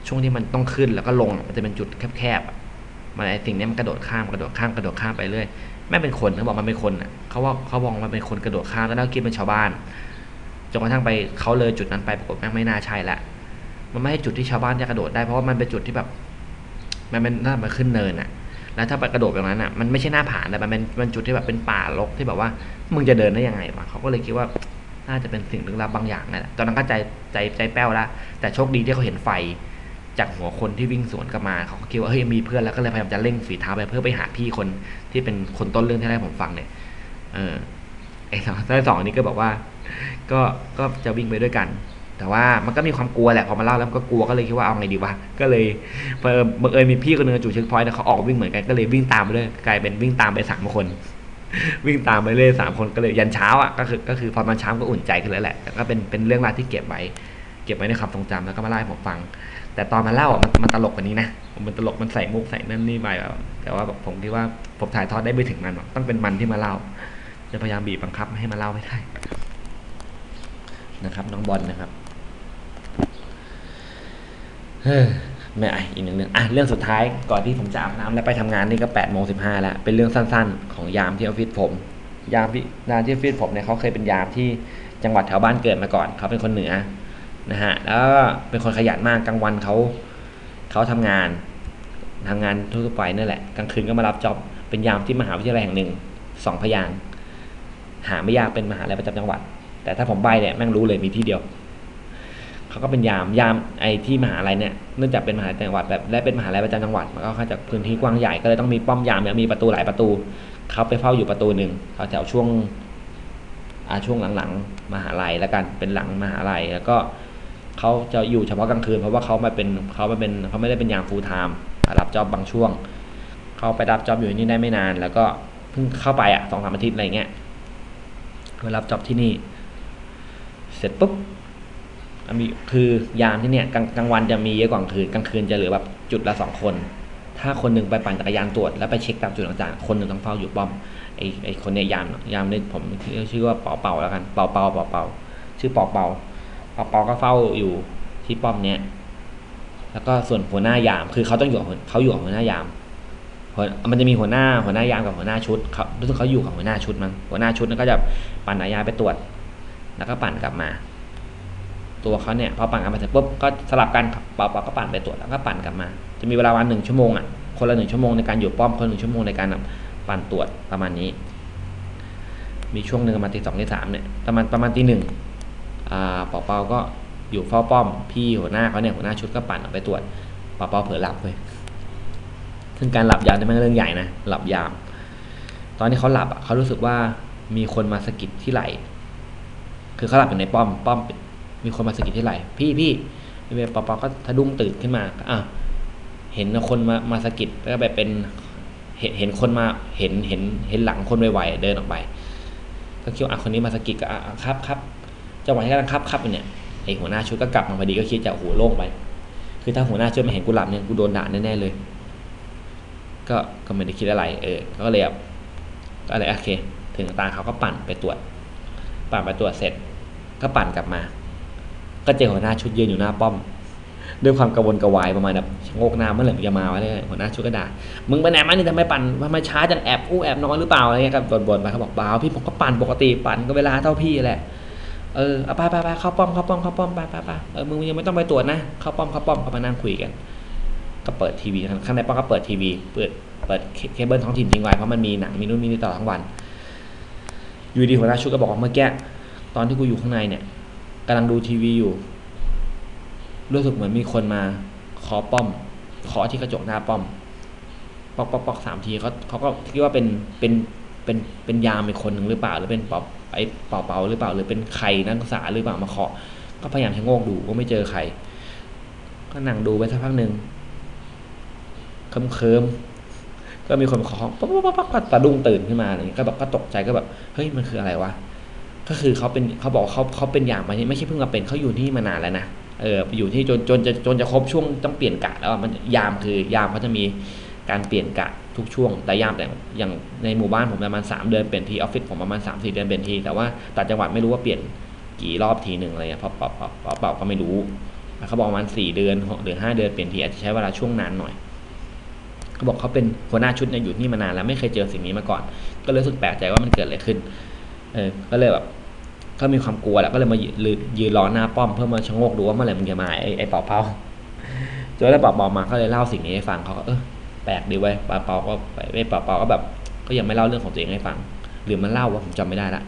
A: ช่วงที่มันต้องขึ้นแล้วก็ลงมันจะเป็นจุดแคบๆอะมันไอ้สิ่งนี้มันกระโดดข้ามกระโดดข้ามกระโดดข้ามไปเรื่อยไม่เป็นคนเขาบอกมันเป็นคนอะเขาว่าเขาบอกมันเป็นคนกระโดดข้ามแล้วเราคิดเป็นชาวบ้านจนกระทั่งไปเขาเลยจุดนั้นไปปรากฏแม่งไม่น่าใช่ละ มันไม่ใช่จุดที่ชาวบ้านจะกระโดดได้เพราะว่ามันเป็นจุดที่แบบ มันเป็นน่ามาขึ้นเนินอะ แล้วถ้าไปกระโดดแบบนั้นอะมันไม่ใช่หน้าผาแต่มันเป็นมันจุดที่แบบเป็นป่ารกที่แบบว่า มึงจะเดินได้ยังไงวะเขาก็เลยคิดว่าน่าจะเป็นสิ่งลึกลับบางอย่างนั่นแหละตอนนั้นก็ใจใจใจแป้วล้วแต่โชคดีที่เขาเห็นไฟจากหัวคนที่วิ่งสวนกลับมาเขาก็คิดว่าเฮ้ยมีเพื่อนแล้วก็เลยพยายามจะเร่งฝีเท้าไปเพื่อไปหาพี่คนที่เป็นคนต้นเรื่องที่ให้ผมฟังเนี่ยเออไอ้สองไอ้สองนนี้ก็บอกว่า ก็ก็จะวิ่งไปด้วยกัน แต่ว่ามันก็มีความกลัวแหละพอมาเล่าแล้วก็กลัวก็เลยคิดว่าเอาไงดีวะก็เลยเพิ่มบังเอิญมีพี่คนหนึงจู่เช็คพอยต์แล้วเขาออกวิ่งเหมือนกันก็เลยวิ่งตามไปเลยกลายเป็นวิ่งตามไปสามคน วิ่งตามไปเลยสามคนก็เลยยันเช้าอะก็คือก็คือพอมันเช้าก็อุ่นใจขึ้นแล้วแหละแต่ก็เป็นเป็นเรื่องราวที่เก็บไว้ เก็บไว้ในความทรงจำแล้วก็มาเล่าให้ผมฟัง แต่ตอนมาเล่าอะมันมันตลกกว่านี้นะมันตลกมันใส่มุกใส่นั่นนี่ไปแบบแต่ว่าแบบผมคิดว่าผมถ่ายทอดได้ไม่ถึงมันหรอกต้องเป็นมันที่มาเล่า จะพยายามบีบบังคับให้มาเล่าให้ได้นะครับน้องบอลนะครับ ฮ้ไม่อะอีกหนึ่งเรื่องอะเรื่องสุดท้ายก่อนที่ผมจะอาบน้ำแล้วไปทำงานนี่ก็แปดโมงสิบห้าแล้วเป็นเรื่องสั้น ๆ ของยามที่ออฟฟิศผม ยามที่ยามที่ออฟฟิศผมเนี่ยเขาเคยเป็นยามที่จังหวัดแถวบ้านเกิดมาก่อนเขาเป็นคนเหนือนะฮะแล้วก็เป็นคนขยันมากกลางวันเขาเขาทำงานทำงานทั่วไปนั่นแหละกลางคืนก็มารับจ็อบเป็นยามที่มหาวิทยาลัยแห่งหนึ่งสองพยางหาไม่ยากเป็นมหาลัยประจำจังหวัด แต่ถ้าผมใบเนี่ยแม่งรู้เลยมีที่เดียว เขาก็เป็นยามยามไอ้ที่มหาลัยเนี่ยเนื่องจากเป็นมหาลัยจังหวัดแบบและเป็นมหาลัยประจำจังหวัดมันก็ค่อนข้าจากพื้นที่กว้างใหญ่ก็เลยต้องมีป้อมยามมีประตูหลายประตูเขาไปเฝ้าอยู่ประตูหนึ่งเขาแถวช่วงอาช่วงหลังๆมหาลัยแล้วกันเป็นหลังมหาลัยแล้วก็เขาจะอยู่เฉพาะกลางคืนเพราะว่าเขามาเป็นเขามาเป็นเขาไม่ได้เป็นยามฟูลไทม์รับจอบบางช่วงเขาไปรับจอบอยู่ที่นี่ได้ไม่นาน แล้วก็เพิ่งเข้าไปอะสองสามอาทิตย์อะไรเงี้ยไปรับจอบที่นี่ เสร็จปุ๊บ มีคือยามที่เนี่ยกลางกลางวันจะมีเยอะกว่ากลางคืนกลางคืนจะเหลือแบบจุดละสองคน ถ้าคนหนึ่งไปปั่นจักรยานตรวจแล้วไปเช็คตามจุดต่างๆคนหนึ่งต้องเฝ้าอยู่ป้อมไอไอคนเนี่ยยามยามเนี่ยผมชื่อว่าเป่าเป่าแล้วกันเป่าเป่าเป่าเป่าชื่อเป่าเป่าเป่าเป่าก็เฝ้าอยู่ที่ป้อมเนี้ยแล้วก็ส่วนหัวหน้ายามคือเขาต้องอยู่เขาอยู่กับหัวหน้ายามมันจะมีหัวหน้าหัวหน้ายามกับหัวหน้าชุดเขารู้สึกเขาอยู่กับหัวหน้าชุดมั้งหัวหน้าชุดนั้นก็จะปั่นจักรยาไปตรวจ แล้วก็ปั่นกลับมา ตัวเขาเนี่ยพอปั่นกลับมาเสร็จปุ๊บก็สลับกันเปาๆก็ปั่นไปตรวจแล้วก็ปั่นกลับมา จะมีเวลาวันหนึ่งชั่วโมงอะคนละหนึ่งชั่วโมงในการอยู่ป้อมคนหนึ่งชั่วโมงในการปั่นตรวจประมาณนี้ มีช่วงหนึ่งประมาณตีสองตีสามเนี่ยประมาณประมาณตีหนึ่งอ่าเปาเปาก็อยู่เฝ้าป้อม พี่หัวหน้าเขาเนี่ยหัวหน้าชุดก็ปั่นออกไปตรวจเปาเปาเผลอหลับเลยซึ่งการหลับยามนี่มันเรื่องใหญ่นะหลับยาม ตอนที่เขาหลับอะเขารู้สึกว่ามีคนมาสะกิดที่ไหล่คือเขาหลับอยู่ในป้อมป้อม มีคนมาสะกิดที่ไหล่พี่พี่พี่เปาเปาก็สะดุ้งตื่นขึ้นมาอะเห็นคนมามาสะกิดแล้วก็แบบเป็นเห็นเห็นคนมาเห็นเห็นเห็นหลังคนไวๆเดินออกไป ก็คิดว่าคนนี้มาสะกิดก็อะครับครับจังหวะที่กำลังครับครับเนี่ยไอหัวหน้าชุดก็กลับมาพอดีก็คิดจะโอ้โหโล่งไป คือถ้าหัวหน้าชุดมาเห็นกูหลับเนี่ยกูโดนด่าแน่ๆเลย ก็ก็ไม่ได้คิดอะไร เออ ก็เลยแบบก็เลยโอเค ถึงตาเขาก็ปั่นไปตรวจ ปั่นไปตรวจเสร็จ ก็ปั่นกลับมา ก็เจอหัวหน้าชุดยืนอยู่หน้าป้อม ด้วยความกระวนกระวายประมาณแบบโงกหน้าเมื่อไหร่จะมาวะเนี่ยหัวหน้าชุดก็ด่ามึงไปไหนมานี่ทำไมปั่นทำไมช้าจังแอบอู้แอบนอนหรือเปล่าอะไรเงี้ยก็บ่นๆไปเขาบอกเปล่าพี่ผมก็ปั่นปกติปั่นก็เวลาเท่าพี่แหละเออเอาไปไปไปเข้าป้อมเข้าป้อมเข้าป้อมไปไปไปเออมึงยังไม่ต้องไปตรวจนะเข้าป้อมเข้าป้อมก็มานั่งคุยกัน ก็เปิดทีวีข้างในป้อมก็เปิดทีวีเปิดเปิดเคเบิลท้องถิ่นทิ้งไว้เพราะมันมีหนังมีนู่นมีนี่ตลอดทั้งวัน อยู่ดีหัวหน้าชุดก็บอกว่าเมื่อกี้ตอนที่กูอยู่ข้างในเนี่ย กำลังดูทีวีอยู่ รู้สึกเหมือนมีคนมาเคาะป้อมเคาะที่กระจกหน้าป้อม ปอกปอกปอกสามทีเขาเขาก็คิดว่าเป็นเป็นเป็นเป็นยามอีกคนหนึ่งหรือเปล่า หรือเป็นเปาไอ้เป่าเป่าหรือเปล่า หรือเป็นใครนักศึกษาหรือเปล่ามาเคาะก็พยายามชะโงกดูก็ไม่เจอใคร ก็นั่งดูไปสักพักหนึ่งเคิมเคิมๆก็มีคนมาเคาะป๊อกป๊อกป๊อกป๊อกก็สะดุ้งตื่นขึ้นมาอะไรอย่างเงี้ยก็แบบก็ตกใจก็แบบเฮ้ยมันคืออะไรวะ ก็คือเขาเป็นเขาบอกเขาเขาเป็นอย่างมานี่ไม่ใช่เพิ่งมาเป็นเขาอยู่ที่มานานแล้วนะเอออยู่ที่จนจนจะจนจะครบช่วงต้องเปลี่ยนกะแล้วมันยามคือยามเขาจะมีการเปลี่ยนกะทุกช่วง แต่ยามแต่อย่างในหมู่บ้านผมประมาณสามเดือนเปลี่ยนทีออฟฟิศผมประมาณสามสี่เดือนเปลี่ยนทีแต่ว่าต่างจังหวัดไม่รู้ว่าเปลี่ยนกี่รอบทีหนึ่งอะไรเงี้ยเพราะเปล่าเปล่าเปล่าก็ไม่รู้เขาบอกประมาณสี่เดือนหรือห้าเดือนเปลี่ยนทีอาจจะใช้เวลาช่วงนานหน่อยเขาบอกเขาเป็นหัวหน้าชุดเนี่ยอยู่ที่นี่มานานแล้วไม่เคยเจอสิ่งนี้มาก่อน ก็เลยรู้สึกแปลกใจว่ามันเกิดอะไรขึ้นเออก็เลยแบบ ก็มีความกลัวแหละก็เลยมายืนยืนรอหน้าป้อมเพื่อมาชะโงกดูว่าเมื่อไหร่มันจะมาไอ้ไอ้เป่าเป่าจนแล้วเป่าเป่ามาก็เลยเล่าสิ่งนี้ให้ฟังเขาก็เออแปลกดีเว้ยเป่าเป่าก็ไอ้เป่าเป่าก็แบบ ก็ยังไม่เล่าเรื่องของตัวเองให้ฟัง หรือมันเล่าว่าผมจำไม่ได้ละ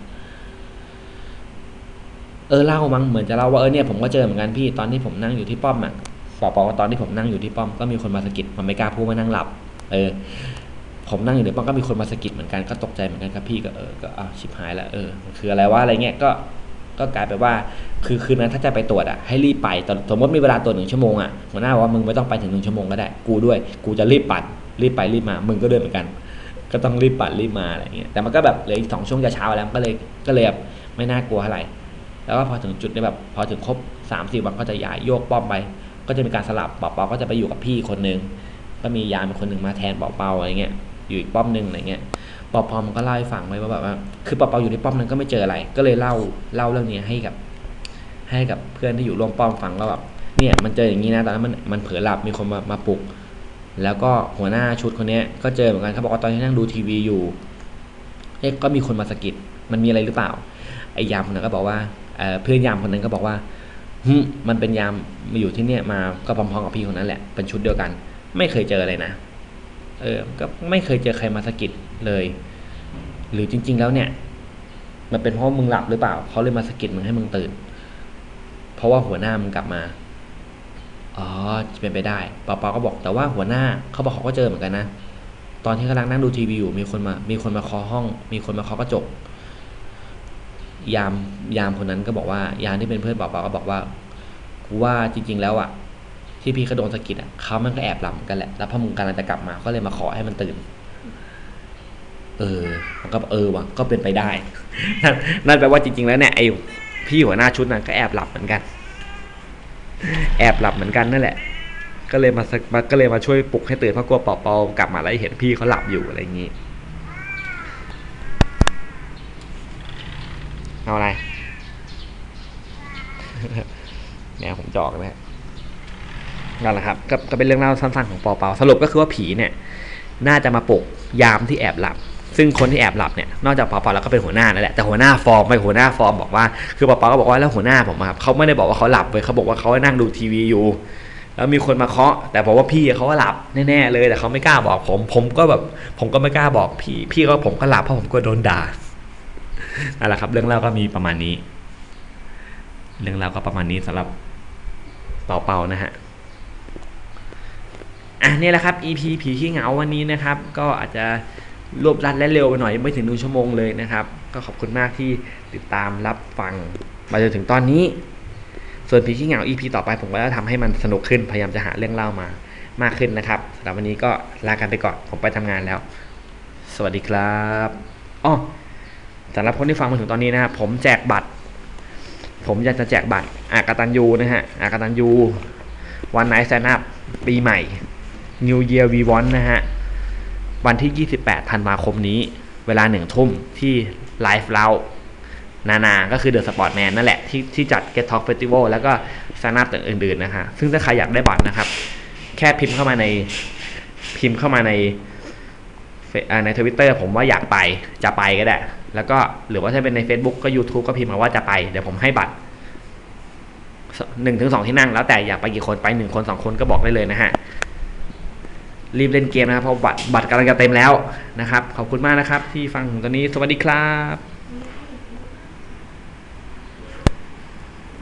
A: เออเล่ามั้งเหมือนจะเล่าว่าเออเนี่ยผมก็เจอเหมือนกันพี่ตอนที่ผมนั่งอยู่ที่ป้อมอะเป่าเป่าตอนที่ผมนั่งอยู่ที่ป้อมก็มีคนมาสะกิดมันไม่กล้าพูดว่านั่งหลับ เออ ผมนั่งอยู่ในป้อมก็มีคนมาสะกิดเหมือนกันก็ตกใจเหมือนกันครับพี่ก็เออก็อ้าวชิบหายล้วเออมันคืออะไรวะอะไรเงี้ยก็ก็กลายเป็นว่าคือคืนนั้นถ้าจะไปตรวจอะให้รีบไปสมมติมีเวลาตรวจหนึ่งชั่วโมงอะหัวหน้าว่ามึงไม่ต้องไปถึงหนึ่งชั่วโมงก็ได้กูด้วย กูจะรีบปัดรีบไปรีบมา มึงก็ด้วยเหมือนกัน ก็ต้องรีบปัดรีบมาอะไรเงี้ยแต่มันก็แบบเหลืออีกสองช่วงจะเช้าแล้วก็เลยก็เลยแบบไม่น่ากลัวเท่าไหร่แล้วก็พอถึงจุดนี้แบบพอถึงครบสามสี่วันก็จะย้ายโยกป้อมไป ก็จะมีการสลับเปาเปาก็จะไปอยู่กับพี่คนนึงก็มียามเป็นคนหนึ่งมาแทนเปาเปาอะไรเงี้ย อยู่อีกป้อมหนึ่งอะไรเงี้ยปาเปามันก็เล่าให้ฟังไว้ว่าแบบว่า คือปาเปาอยู่ในป้อมนั้นก็ไม่เจออะไร ก็เลยเล่าเล่าเรื่องนี้ให้กับ ให้กับเพื่อนที่อยู่ร่วมป้อมฟังว่าแบบเนี่ยมันเจออย่างนี้นะตอนนั้นมันมันเผลอหลับมีคนมามาปลุก แล้วก็หัวหน้าชุดคนนี้ก็เจอเหมือนกันเขาบอกว่าตอนที่นั่งดูทีวีอยู่เอ๊ะก็มีคนมาสะกิดมันมีอะไรหรือเปล่าไอ้ยามคนนั้นก็บอกว่าเออเพื่อนยามคนนั้นก็บอกว่าหึมันเป็นยามมาอยู่ที่เนี่ยมาก็พร้อมๆกับพี่คนนั้นแหละเป็นชุดเดียวกัน ไม่เคยเจอเลยนะ เออก็ไม่เคยเจอใครมาสะกิดเลย หรือจริง ๆ แล้วเนี่ย มันเป็นเพราะมึงหลับหรือเปล่าเขาเลยมาสะกิดมึงให้มึงตื่น เพราะว่าหัวหน้ามึงกลับมาอ๋อจะเป็นไปได้ปาเปาก็บอกแต่ว่าหัวหน้าเขาบอกเขาก็เจอเหมือนกันนะตอนที่กำลังนั่งดูทีวีอยู่มีคนมามีคนมาเคาะห้อง มีคนมาเคาะกระจก ยามยามคนนั้นก็บอกว่ายามที่เป็นเพื่อนปาเปาก็บอกว่ากูว่าจริง ๆ แล้วอะ ที่พี่เขาโดนสะกิดอะเขามันก็แอบหลับกันแหละ แล้วพอมึงกำลังจะกลับมา ก็เลยมาขอให้มันตื่น เออ มันก็เออว่ะก็เป็นไปได้นั่นนั่นแปลว่าจริง ๆ แล้วเนี่ยไอ้พี่หัวหน้าชุดนั้นก็แอบหลับเหมือนกัน แอบหลับเหมือนกันนั่นแหละ ก็เลยมาสักมาก็เลยมาช่วยปลุกให้ตื่นเพราะกลัวเปาเปากลับมาแล้วเห็นพี่เขาหลับอยู่อะไรอย่างนี้ เอาอะไรแมวผมจอกนะ นั่นแหละครับก็ก็เป็นเรื่องเล่าสั้นๆของปาเปาสรุปก็คือว่าผีเนี่ยน่าจะมาปลุกยามที่แอบหลับ ซึ่งคนที่แอบหลับเนี่ยนอกจากปาเปาแล้วก็เป็นหัวหน้านั่นแหละแต่หัวหน้าฟอร์มไปหัวหน้าฟอร์มบอกว่าคือปาเปาก็บอกว่าแล้วหัวหน้าผมครับเขาไม่ได้บอกว่าเขาหลับเว้ยเขาบอกว่าเขานั่งดูทีวีอยู่ แล้วมีคนมาเคาะ แต่บอกว่าพี่เขาก็หลับแน่ๆเลยแต่เขาไม่กล้าบอกผม ผมก็แบบผมก็ไม่กล้าบอกพี่ พี่ก็ผมก็หลับเพราะผมกลัวโดนด่านั่นแหละครับ เรื่องเล่าก็มีประมาณนี้ เรื่องเล่าก็ประมาณนี้สำหรับเป่าเปานะฮะ อะนี่แหละครับ EP ผีขี้เหงาวันนี้นะครับ ก็อาจจะรวบรัดและเร็วไปหน่อยไม่ถึงหนึ่งชั่วโมงเลยนะครับ ก็ขอบคุณมากที่ติดตามรับฟังมาจนถึงตอนนี้ ส่วนผีขี้เหงา EP ต่อไปผมก็จะทำให้มันสนุกขึ้นพยายามจะหาเรื่องเล่ามามากขึ้นนะครับสำหรับวันนี้ก็ลากันไปก่อนผมไปทำงานแล้ว สวัสดีครับอ๋อสำหรับคนที่ฟังมาถึงตอนนี้นะครับผมแจกบัตร ผมอยากจะแจกบัตรอากตันยูนะฮะอากตันยูวันไนท์แซนอัพปีใหม่ New Year We Want นะฮะ วันที่ 28ธันวาคมนี้ เวลาหนึ่งทุ่มที่ไลฟ์เรานานา ก็คือ The Sportman นั่นแหละ ที่ที่จัด Get Talk Festival แล้วก็สนับอื่นๆนะฮะ ซึ่งถ้าใครอยากได้บัตรนะครับ แค่พิมพ์เข้ามาในพิมพ์เข้ามาในในทวิตเตอร์ผมว่าอยากไปจะไปก็ได้ แล้วก็หรือว่าถ้าเป็นใน Facebook ก็ YouTube ก็พิมพ์มาว่าจะไป เดี๋ยวผมให้บัตรหนึ่งถึงสองที่นั่งแล้วแต่อยากไปกี่คนไปหนึ่งคนสองคนก็บอกได้เลยนะฮะ รีบเล่นเกมนะครับเพราะบัตรบัตรกำลังจะเต็มแล้วนะครับ ขอบคุณมากนะครับที่ฟังถึงตอนนี้สวัสดีครับ